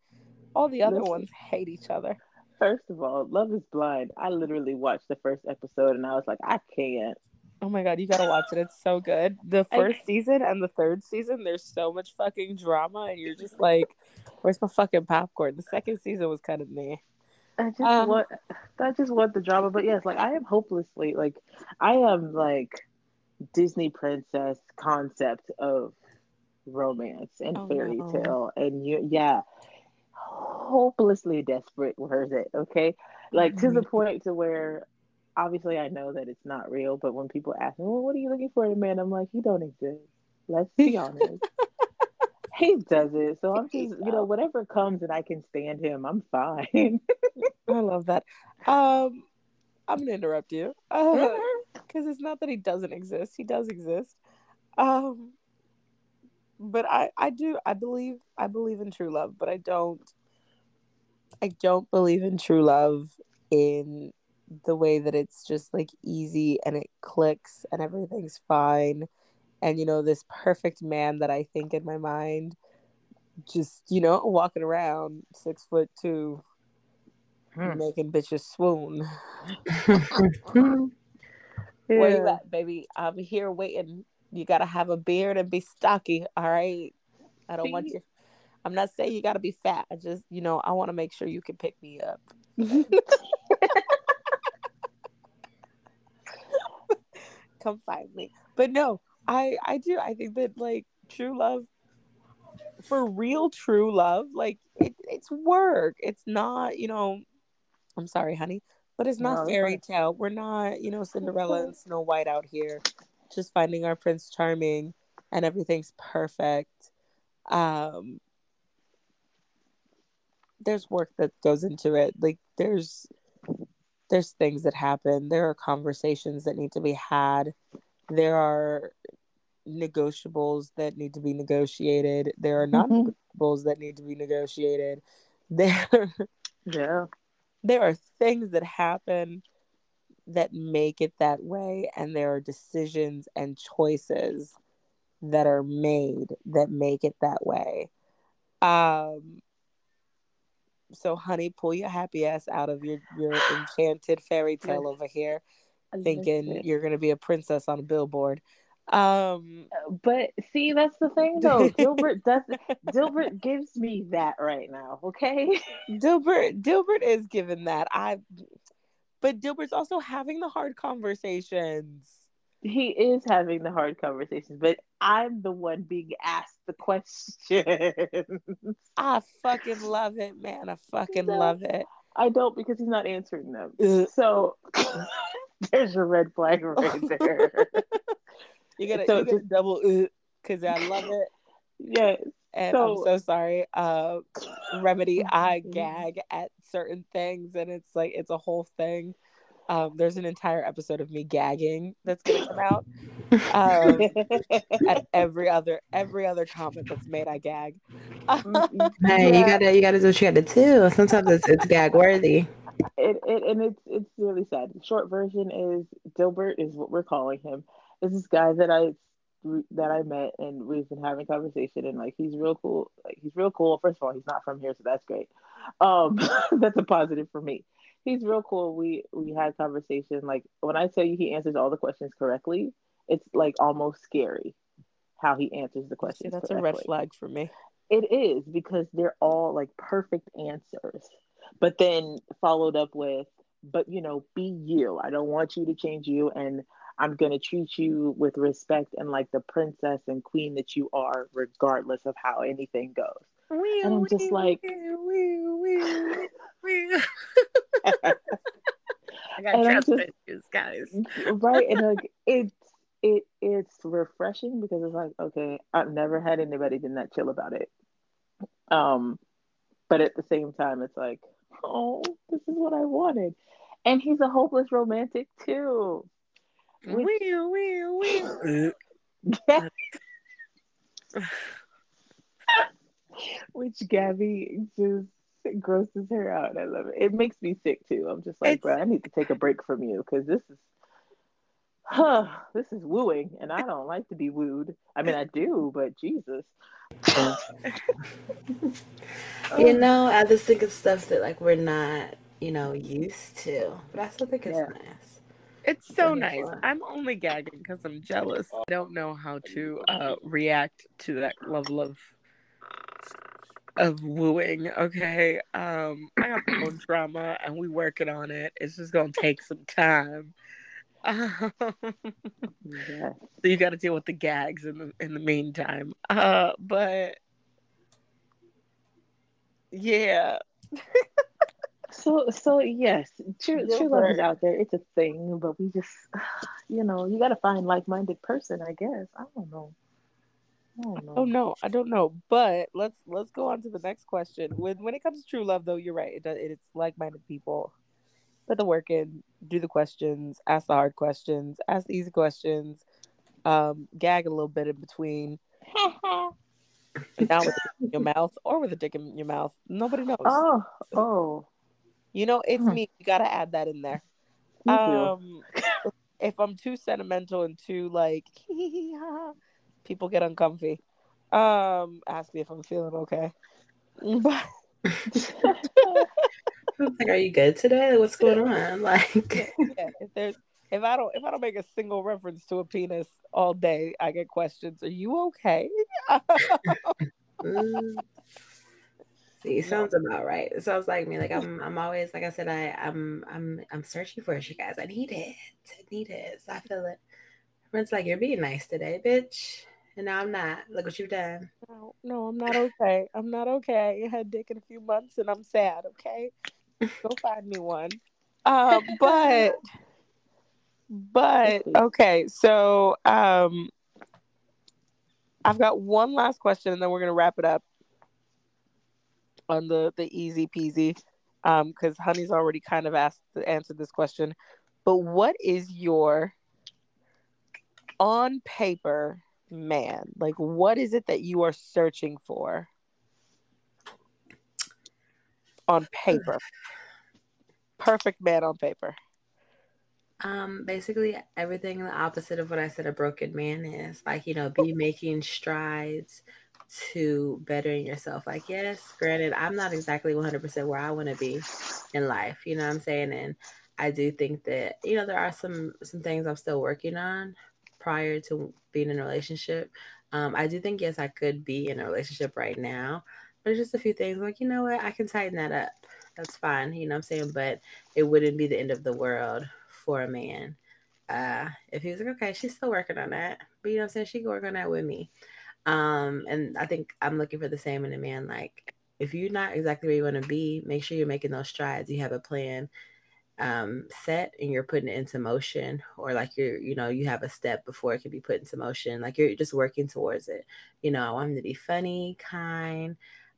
All the other Listen. ones hate each other. First of all, Love is Blind. I literally watched the first episode and I was like, I can't. Oh my god, you gotta watch it. It's so good. The first season and the third season, there's so much fucking drama, and you're just like, "Where's my fucking popcorn?" The second season was kind of me. I just um, want, I just want the drama, but yes, like I am hopelessly like, I am like Disney princess concept of romance and oh, fairy no. tale, and you, yeah, hopelessly desperate. Where's it? Okay, like mm-hmm. to the mm-hmm. point to where obviously I know that it's not real, but when people ask me, well, what are you looking for in a man? I'm like, he don't exist. Let's be honest. he does it. So I'm just, you know, whatever comes and I can stand him, I'm fine. I love that. Um, I'm gonna interrupt you because uh, it's not that he doesn't exist. He does exist. Um, but I, I do, I believe, I believe in true love, but I don't, I don't believe in true love in the way that it's just like easy and it clicks and everything's fine and you know this perfect man that i think in my mind just you know walking around six foot two hmm. making bitches swoon yeah. where you at baby i'm here waiting you gotta have a beard and be stocky all right i don't See? want you i'm not saying you gotta be fat i just you know i want to make sure you can pick me up come find me. But no, I I do. I think that like true love for real true love, like it, it's work. It's not, you know, I'm sorry, honey, but it's not no, fairy tale. We're not, you know, Cinderella and Snow White out here just finding our Prince Charming and everything's perfect. Um there's work that goes into it. Like there's there's things that happen there are conversations that need to be had there are negotiables that need to be negotiated there are mm-hmm. non-negotiables that need to be negotiated there yeah there are things that happen that make it that way and there are decisions and choices that are made that make it that way. Um so honey pull your happy ass out of your your enchanted fairy tale over here thinking you're gonna be a princess on a billboard. Um uh, but see that's the thing though. Dilbert does dilbert gives me that right now okay? Dilbert dilbert is given that. I but dilbert's also having the hard conversations he is having the hard conversations, but I'm the one being asked the question. I fucking love it, man. I fucking no, love it. I don't because he's not answering them. Ugh. So there's your red flag right there. you gotta, so you gotta double uh, because I love it. Yes. And so, I'm so sorry. Uh, Remedy, I gag at certain things, and it's like it's a whole thing. Um, there's an entire episode of me gagging that's gonna come out. Um, at every other every other comment that's made, I gag. hey, you gotta you gotta do what you gotta do. Sometimes it's it's gag worthy. It, it and it's it's really sad. The short version is Dilbert is what we're calling him. Is this guy that I that I met and we've been having conversation and like he's real cool. Like he's real cool. First of all, he's not from here, so that's great. Um, that's a positive for me he's real cool. We we had conversation. Like when I tell you he answers all the questions correctly, it's like almost scary how he answers the questions. See, that's correctly. a red flag for me. It is because they're all like perfect answers, but then followed up with, "But you know, be you. I don't want you to change you, and I'm gonna treat you with respect and like the princess and queen that you are, regardless of how anything goes." Wee, and I'm wee, just like, wee, I got trust issues, guys. right, and like it's it it's refreshing because it's like okay, I've never had anybody been that chill about it. Um, but at the same time, it's like, oh, this is what I wanted, and he's a hopeless romantic too. Which... Wee, wee, wee. Which Gabby just grosses her out. I love it. It makes me sick too. I'm just like, it's... bro, I need to take a break from you because this is, huh, this is wooing, and I don't like to be wooed. I mean, I do, but Jesus. you know, I just think it's stuff that like we're not, you know, used to, but I still think it's yeah. nice. It's so nice. I'm only gagging because I'm jealous. I don't know how to uh, react to that level of of wooing. Okay, um, I got my own trauma, and we working on it. It's just gonna take some time. Um, Yeah. so you got to deal with the gags in the in the meantime. Uh, but yeah, So so yes, true true love is out there. It's a thing, but we just you know, you gotta find like minded person, I guess. I don't know. I don't know. Oh no, I don't know. But let's let's go on to the next question. When when it comes to true love, though, you're right. It does, it's like minded people. Put the work in, do the questions, ask the hard questions, ask the easy questions, um, gag a little bit in between. Not with a dick in your mouth or with a dick in your mouth. Nobody knows. oh, oh. You know, it's Hmm. me. You gotta add that in there. Um, if I'm too sentimental and too like, people get uncomfy. Um, ask me if I'm feeling okay. But like, are you good today? What's going on? Like, yeah, if there's if I don't if I don't make a single reference to a penis all day, I get questions. Are you okay? See, sounds about right. It sounds like me. Like I'm, I'm always like I said. I, I'm, I'm, I'm searching for it, you guys. I need it. I need it. So I feel it. Everyone's like, you're being nice today, bitch. And now I'm not. Look what you've done. no, no, I'm not okay. I'm not okay. I had dick in a few months and I'm sad. Okay, go find me one. Uh, but but okay, so um, I've got one last question and then we're gonna wrap it up on the the easy peasy. Um, because Honey's already kind of asked answered this question. But what is your on paper man? Like what is it that you are searching for on paper? Perfect man on paper. Um, basically everything the opposite of what I said a broken man is. Like, you know, be making strides to bettering yourself. Like, yes, granted, I'm not exactly 100% where I want to be in life, you know what I'm saying? And I do think that, you know, there are some some things I'm still working on prior to being in a relationship. Um, I do think yes, I could be in a relationship right now, but it's just a few things like, you know what, I can tighten that up. That's fine, you know what I'm saying? But it wouldn't be the end of the world for a man. Uh, if he was like, okay, she's still working on that, but you know what I'm saying? She can work on that with me. Um, and I think I'm looking for the same in a man. Like, if you're not exactly where you want to be, make sure you're making those strides. You have a plan um, set and you're putting it into motion, or like you're, you know, you have a step before it can be put into motion. Like you're just working towards it. You know, I want him to be funny, kind,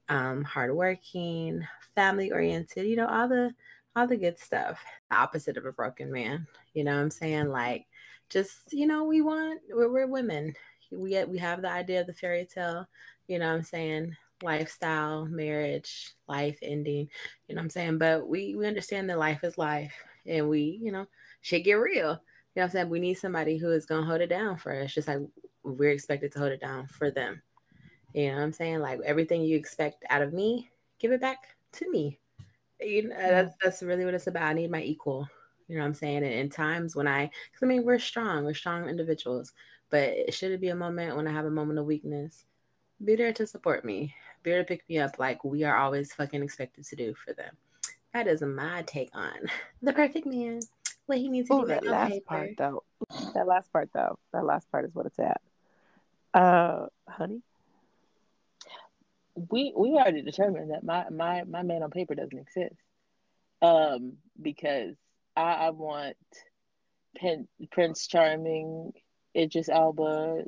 um, hardworking, family oriented. You know, all the all the good stuff. The opposite of a broken man. You know what I'm saying? Like, just you know, we want we're, we're women. We we have the idea of the fairy tale. You know what I'm saying? Lifestyle, marriage, life ending. You know what I'm saying? But we we understand that life is life, and we you know shit get real. You know what I'm saying? We need somebody who is gonna hold it down for us, just like we're expected to hold it down for them. You know what I'm saying? Like everything you expect out of me, give it back to me. You know, uh, mm. that's that's really what it's about. I need my equal. You know what I'm saying? And in times when I, because I mean, we're strong, we're strong individuals, but it should it be a moment when I have a moment of weakness, be there to support me, be there to pick me up, like we are always fucking expected to do for them. That is my take on the perfect man. What he needs to be that like on last paper. part though. That last part though. That last part is what it's at. Uh, honey. we we already determined that my my my man on paper doesn't exist um because i i want Pen, prince charming idris elba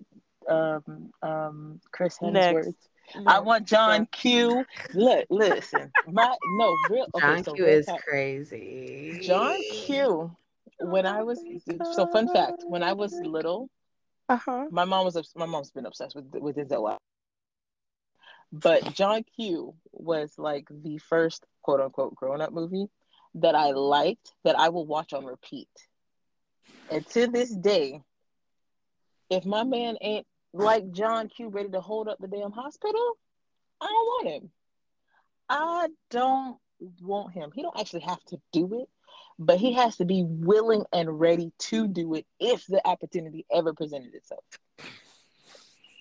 um um chris hemsworth Next. i want john q look listen my no real okay John so Q is talk. crazy. john q when i was so fun fact when i was little Uh huh. my mom was my mom's been obsessed with with Denzel. But John Q was like the first quote unquote grown up movie that I liked that I will watch on repeat. And to this day, if my man ain't like John Q ready to hold up the damn hospital, I don't want him. I don't want him. He don't actually have to do it, but he has to be willing and ready to do it if the opportunity ever presented itself.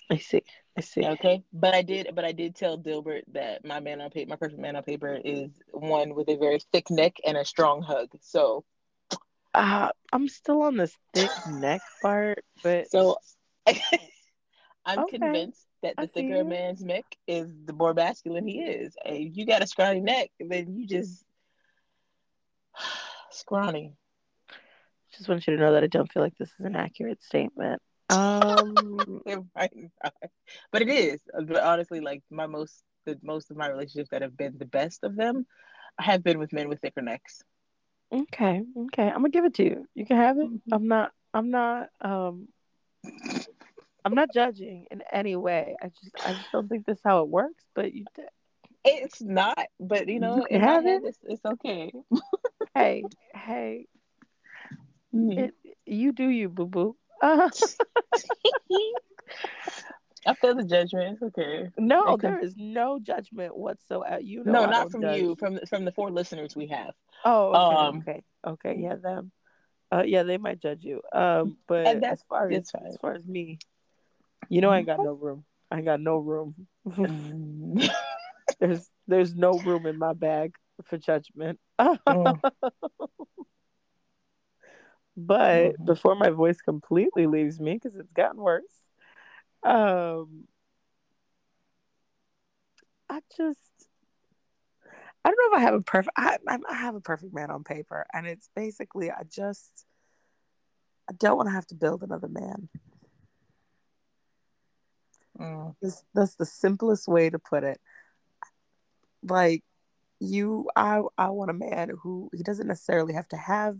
I see. I see. Okay, but I did, but I did tell Dilbert that my man on paper, my perfect man on paper, is one with a very thick neck and a strong hug. So, uh, I'm still on this thick neck part, but so I'm okay. convinced that the thicker a man's neck is, the more masculine he is. If you got a scrawny neck, then you just scrawny. Just want you to know that I don't feel like this is an accurate statement. Um, it might not, but it is. But honestly, like my most, the most of my relationships that have been the best of them, have been with men with thicker necks. Okay, okay, I'm gonna give it to you. You can have it. Mm-hmm. I'm not. I'm not. Um, I'm not judging in any way. I just, I just don't think this is how it works. But you, it's not. But you know, you have it. It's, it's okay. hey, hey, mm-hmm. it, you do you, boo boo. Uh- I feel the judgment. Okay. No, there is no judgment whatsoever. You know, no, not from judge. you. From from the four listeners we have. Oh, okay, um, okay, okay. Yeah, them. Uh, yeah, they might judge you. Um, but as far as fine. as far as me, you know, I ain't got no room. I ain't got no room. There's there's no room in my bag for judgment. mm. But mm-hmm. before my voice completely leaves me, because it's gotten worse, um, I just I don't know if I have a perfect I, I have a perfect man on paper, and it's basically I just I don't want to have to build another man. Mm. That's, that's the simplest way to put it. Like you, I I want a man who he doesn't necessarily have to have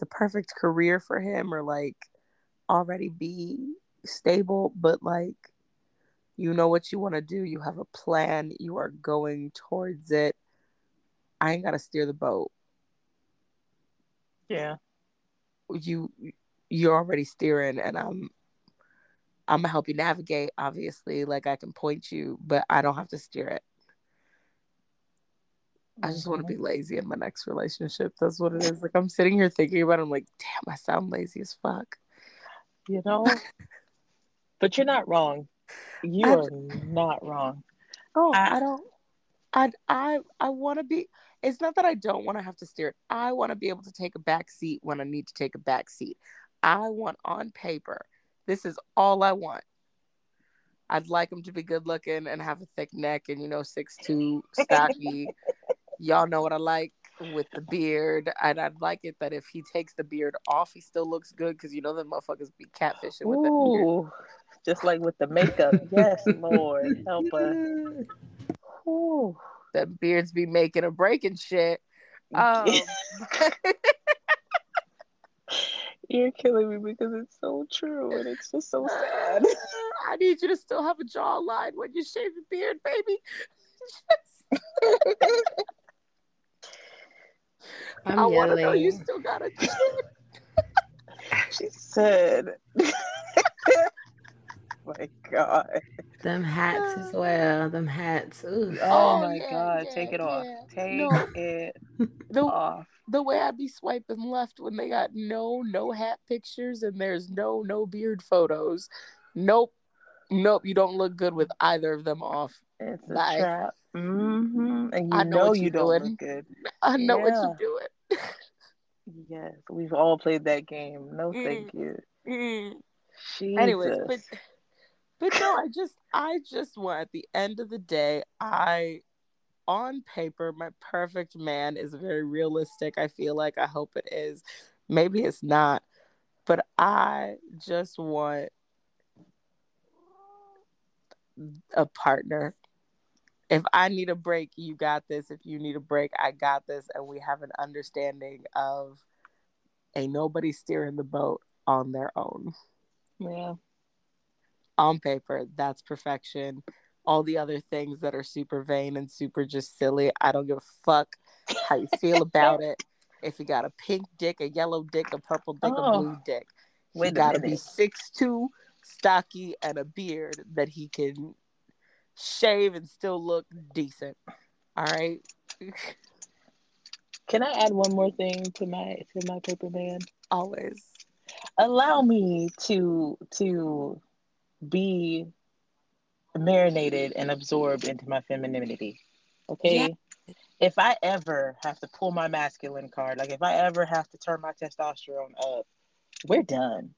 the perfect career for him or like already be stable, but like you know what you want to do, you have a plan, you are going towards it. I ain't got to steer the boat. Yeah. You you're already steering and I'm I'm gonna help you navigate obviously like I can point you but I don't have to steer it. I just want to be mm-hmm. lazy in my next relationship. That's what it is. Like I'm sitting here thinking about it, I'm like, damn, I sound lazy as fuck. You know? But you're not wrong. You I, are not wrong. Oh, I, I don't I I I wanna be it's not that I don't want to have to steer it. I want to be able to take a back seat when I need to take a back seat. I want on paper. This is all I want. I'd like him to be good looking and have a thick neck and you know six two stocky y'all know what I like with the beard. And I'd like it that if he takes the beard off, he still looks good because you know the motherfuckers be catfishing with the beard. Just like with the makeup. yes, Lord, help us. Ooh. The beards be making a breaking shit. Um, You're killing me because it's so true and it's just so sad. I need you to still have a jawline when you shave your beard, baby. I'm I want to know you still got a chin. she said, "My God." Them hats as well. Them hats. Ooh. Oh, oh my yeah, God! Yeah, Take it yeah. off. Take no. it the, off. The way I'd be swiping left when they got no no hat pictures and there's no no beard photos. Nope. Nope. You don't look good with either of them off. It's a Bye. trap. Mm-hmm. And you I know, know you don't look good. I know what you're doing. yes, we've all played that game. No, mm. thank you. Mm. Anyways, but but no, I just I just want at the end of the day, I on paper, my perfect man is very realistic. I feel like I hope it is. Maybe it's not, but I just want a partner if I need a break, you got this. If you need a break, I got this. And we have an understanding of ain't nobody steering the boat on their own. Yeah. On paper, that's perfection. All the other things that are super vain and super just silly, I don't give a fuck how you feel about it. If you got a pink dick, a yellow dick, a purple dick, oh, a blue dick, you gotta be six two, stocky, and a beard that he can shave and still look decent. All right. Can I add one more thing to my to my paper man? Always. Allow me to to be marinated and absorbed into my femininity. Okay. Yeah. If I ever have to pull my masculine card, like if I ever have to turn my testosterone up, we're done.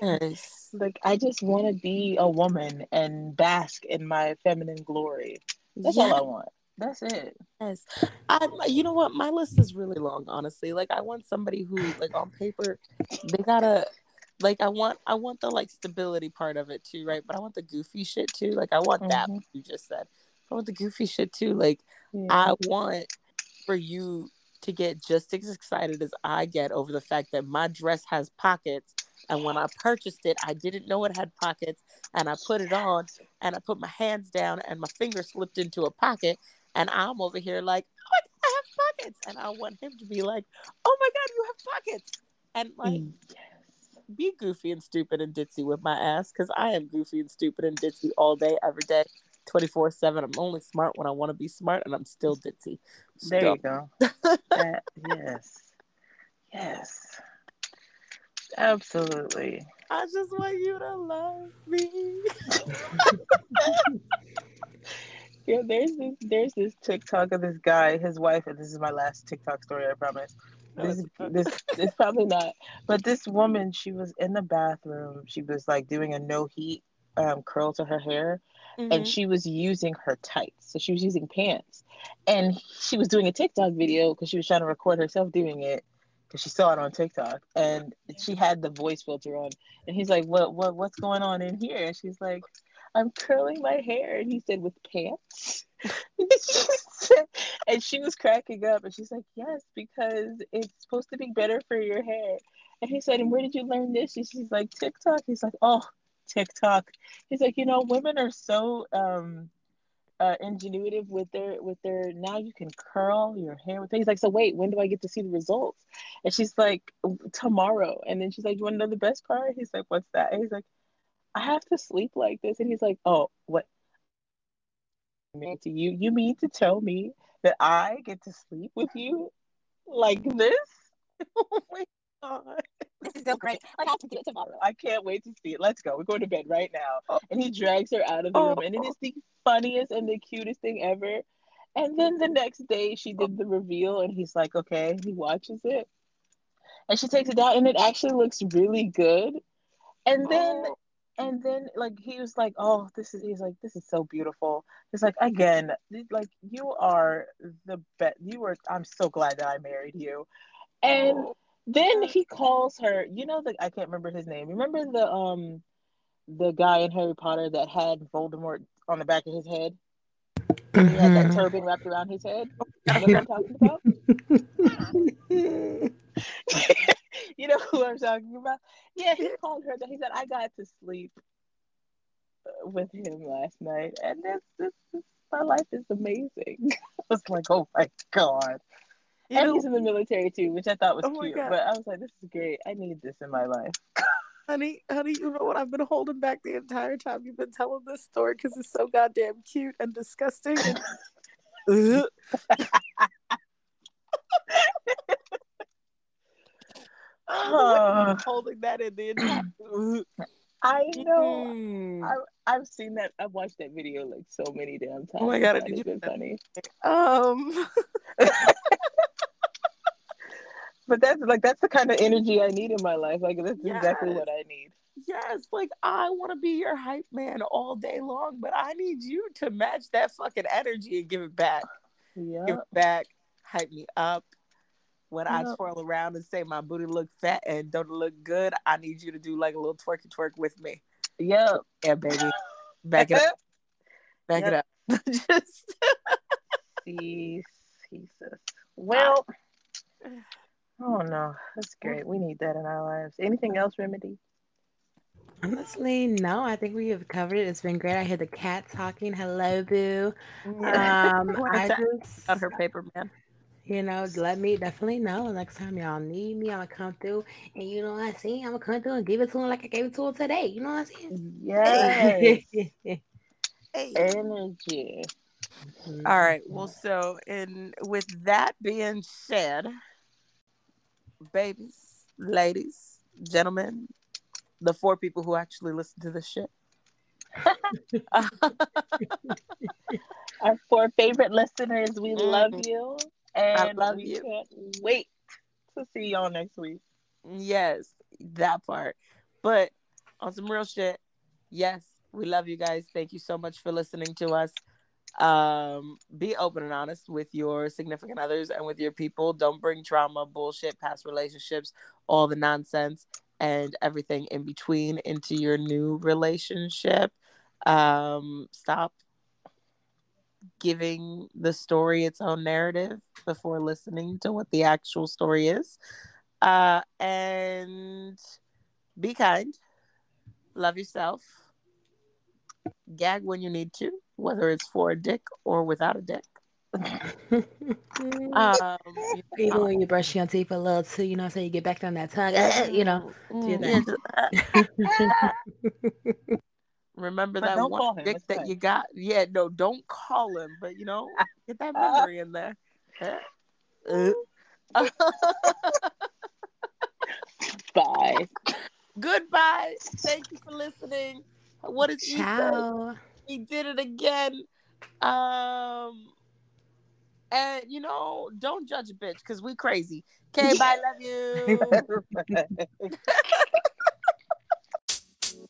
Yes. like I just want to be a woman and bask in my feminine glory. That's all I want. That's it. Yes. I you know what? My list is really long, honestly. Like I want somebody who like on paper they gotta like I want I want the like stability part of it too, right? But I want the goofy shit too. Like I want that mm-hmm. you just said. I want the goofy shit too. Like yeah. I want for you to get just as excited as I get over the fact that my dress has pockets and when I purchased it, I didn't know it had pockets and I put it on and I put my hands down and my finger slipped into a pocket and I'm over here like, oh, I have pockets. And I want him to be like, oh my God, you have pockets. And like, mm. Be goofy and stupid and ditzy with my ass because I am goofy and stupid and ditzy all day, every day. 24 7. I'm only smart when I want to be smart, and I'm still ditzy. Still. There you go. that, yes. Yes. Absolutely. I just want you to love me. yeah, there's this there's this TikTok of this guy, his wife, and this is my last TikTok story, I promise. This this is probably not, but this woman, she was in the bathroom. She was like doing a no heat um, curl to her hair, mm-hmm. and she was using her tights. So she was using pants, and she was doing a TikTok video because she was trying to record herself doing it because she saw it on TikTok, and she had the voice filter on, and he's like, "What what what's going on in here?" And she's like, "I'm curling my hair," and he said, "With pants." and she was cracking up, and she's like, "Yes, because it's supposed to be better for your hair." And he said, "And where did you learn this?" And she's like, "TikTok." He's like, "Oh." TikTok. He's like, you know, women are so um uh, ingenuitive with their with their now you can curl your hair with things like so wait when do i get to see the results and she's like tomorrow and then she's like you want to know the best part he's like what's that and he's like i have to sleep like this and he's like oh what to you you mean to tell me that i get to sleep with you like this oh my god this is so great. I have to do it tomorrow. I can't wait to see it. Let's go. We're going to bed right now. Oh. And he drags her out of the oh. room. And it is the funniest and the cutest thing ever. And then the next day, she did the reveal, and he's like, okay. He watches it. And she takes it out and it actually looks really good. And then. Oh. And then, like he was like, "Oh, this is." He's like, "This is so beautiful." He's like, "Again, like you are the best. You were. I'm so glad that I married you." And oh then he calls her. You know the I can't remember his name. Remember the um the guy in Harry Potter that had Voldemort on the back of his head? Mm-hmm. He had that mm-hmm. turban wrapped around his head. You know what I'm talking about? you know who I'm talking about? Yeah, he called her. He said, "I got to sleep with him last night, and this, this, this my life is amazing." I was like, "Oh my god!" You and know, he's in the military too, which I thought was oh cute. But I was like, this is great. I need this in my life. honey, honey, you know what? I've been holding back the entire time you've been telling this story because it's so goddamn cute and disgusting. And... oh. holding that in the entire. I know. Mm. I, I've seen that. I've watched that video like so many damn times. Oh my god, it's been funny. Um. but that's like that's the kind of energy I need in my life. Like that's yes. exactly what I need. Yes, like I want to be your hype man all day long, but I need you to match that fucking energy and give it back. Yeah, give it back, hype me up. When yep. I twirl around and say my booty look fat and don't look good, I need you to do like a little twerky twerk with me. Yep. Yeah, baby. Back it up. Back yep. it up. Just Jesus. Well. Oh no, that's great. We need that in our lives. Anything else, Remedy? Honestly, no. I think we have covered it. It's been great. I hear the cat talking. Hello, boo. Um, I just on her paper man. You know, let me definitely know next time y'all need me. I'm gonna come through, and you know what I see. I'm gonna come through and give it to him like I gave it to him today. You know what I'm saying? Yes. hey. Energy. Mm-hmm. All right. Well, so and with that being said, babies, ladies, gentlemen, the four people who actually listen to this shit. Our four favorite listeners, we mm-hmm. love you. And love we you. can't wait to see y'all next week. Yes, that part. But on some real shit, yes, we love you guys. Thank you so much for listening to us. Um, be open and honest with your significant others and with your people. Don't bring trauma, bullshit, past relationships, all the nonsense, and everything in between into your new relationship. Um, stop giving the story its own narrative before listening to what the actual story is. Uh, and be kind, love yourself, gag when you need to, whether it's for a dick or without a dick. um, Even when you brush your teeth a little too, you know, so you get back on that tongue, you know. Remember but that one dick that you got? Yeah, no, don't call him, but you know, get that memory in there. Bye. Goodbye. Thank you for listening. What is Ciao. He did it again. Um and you know, don't judge a bitch because we crazy. Okay, bye, love you.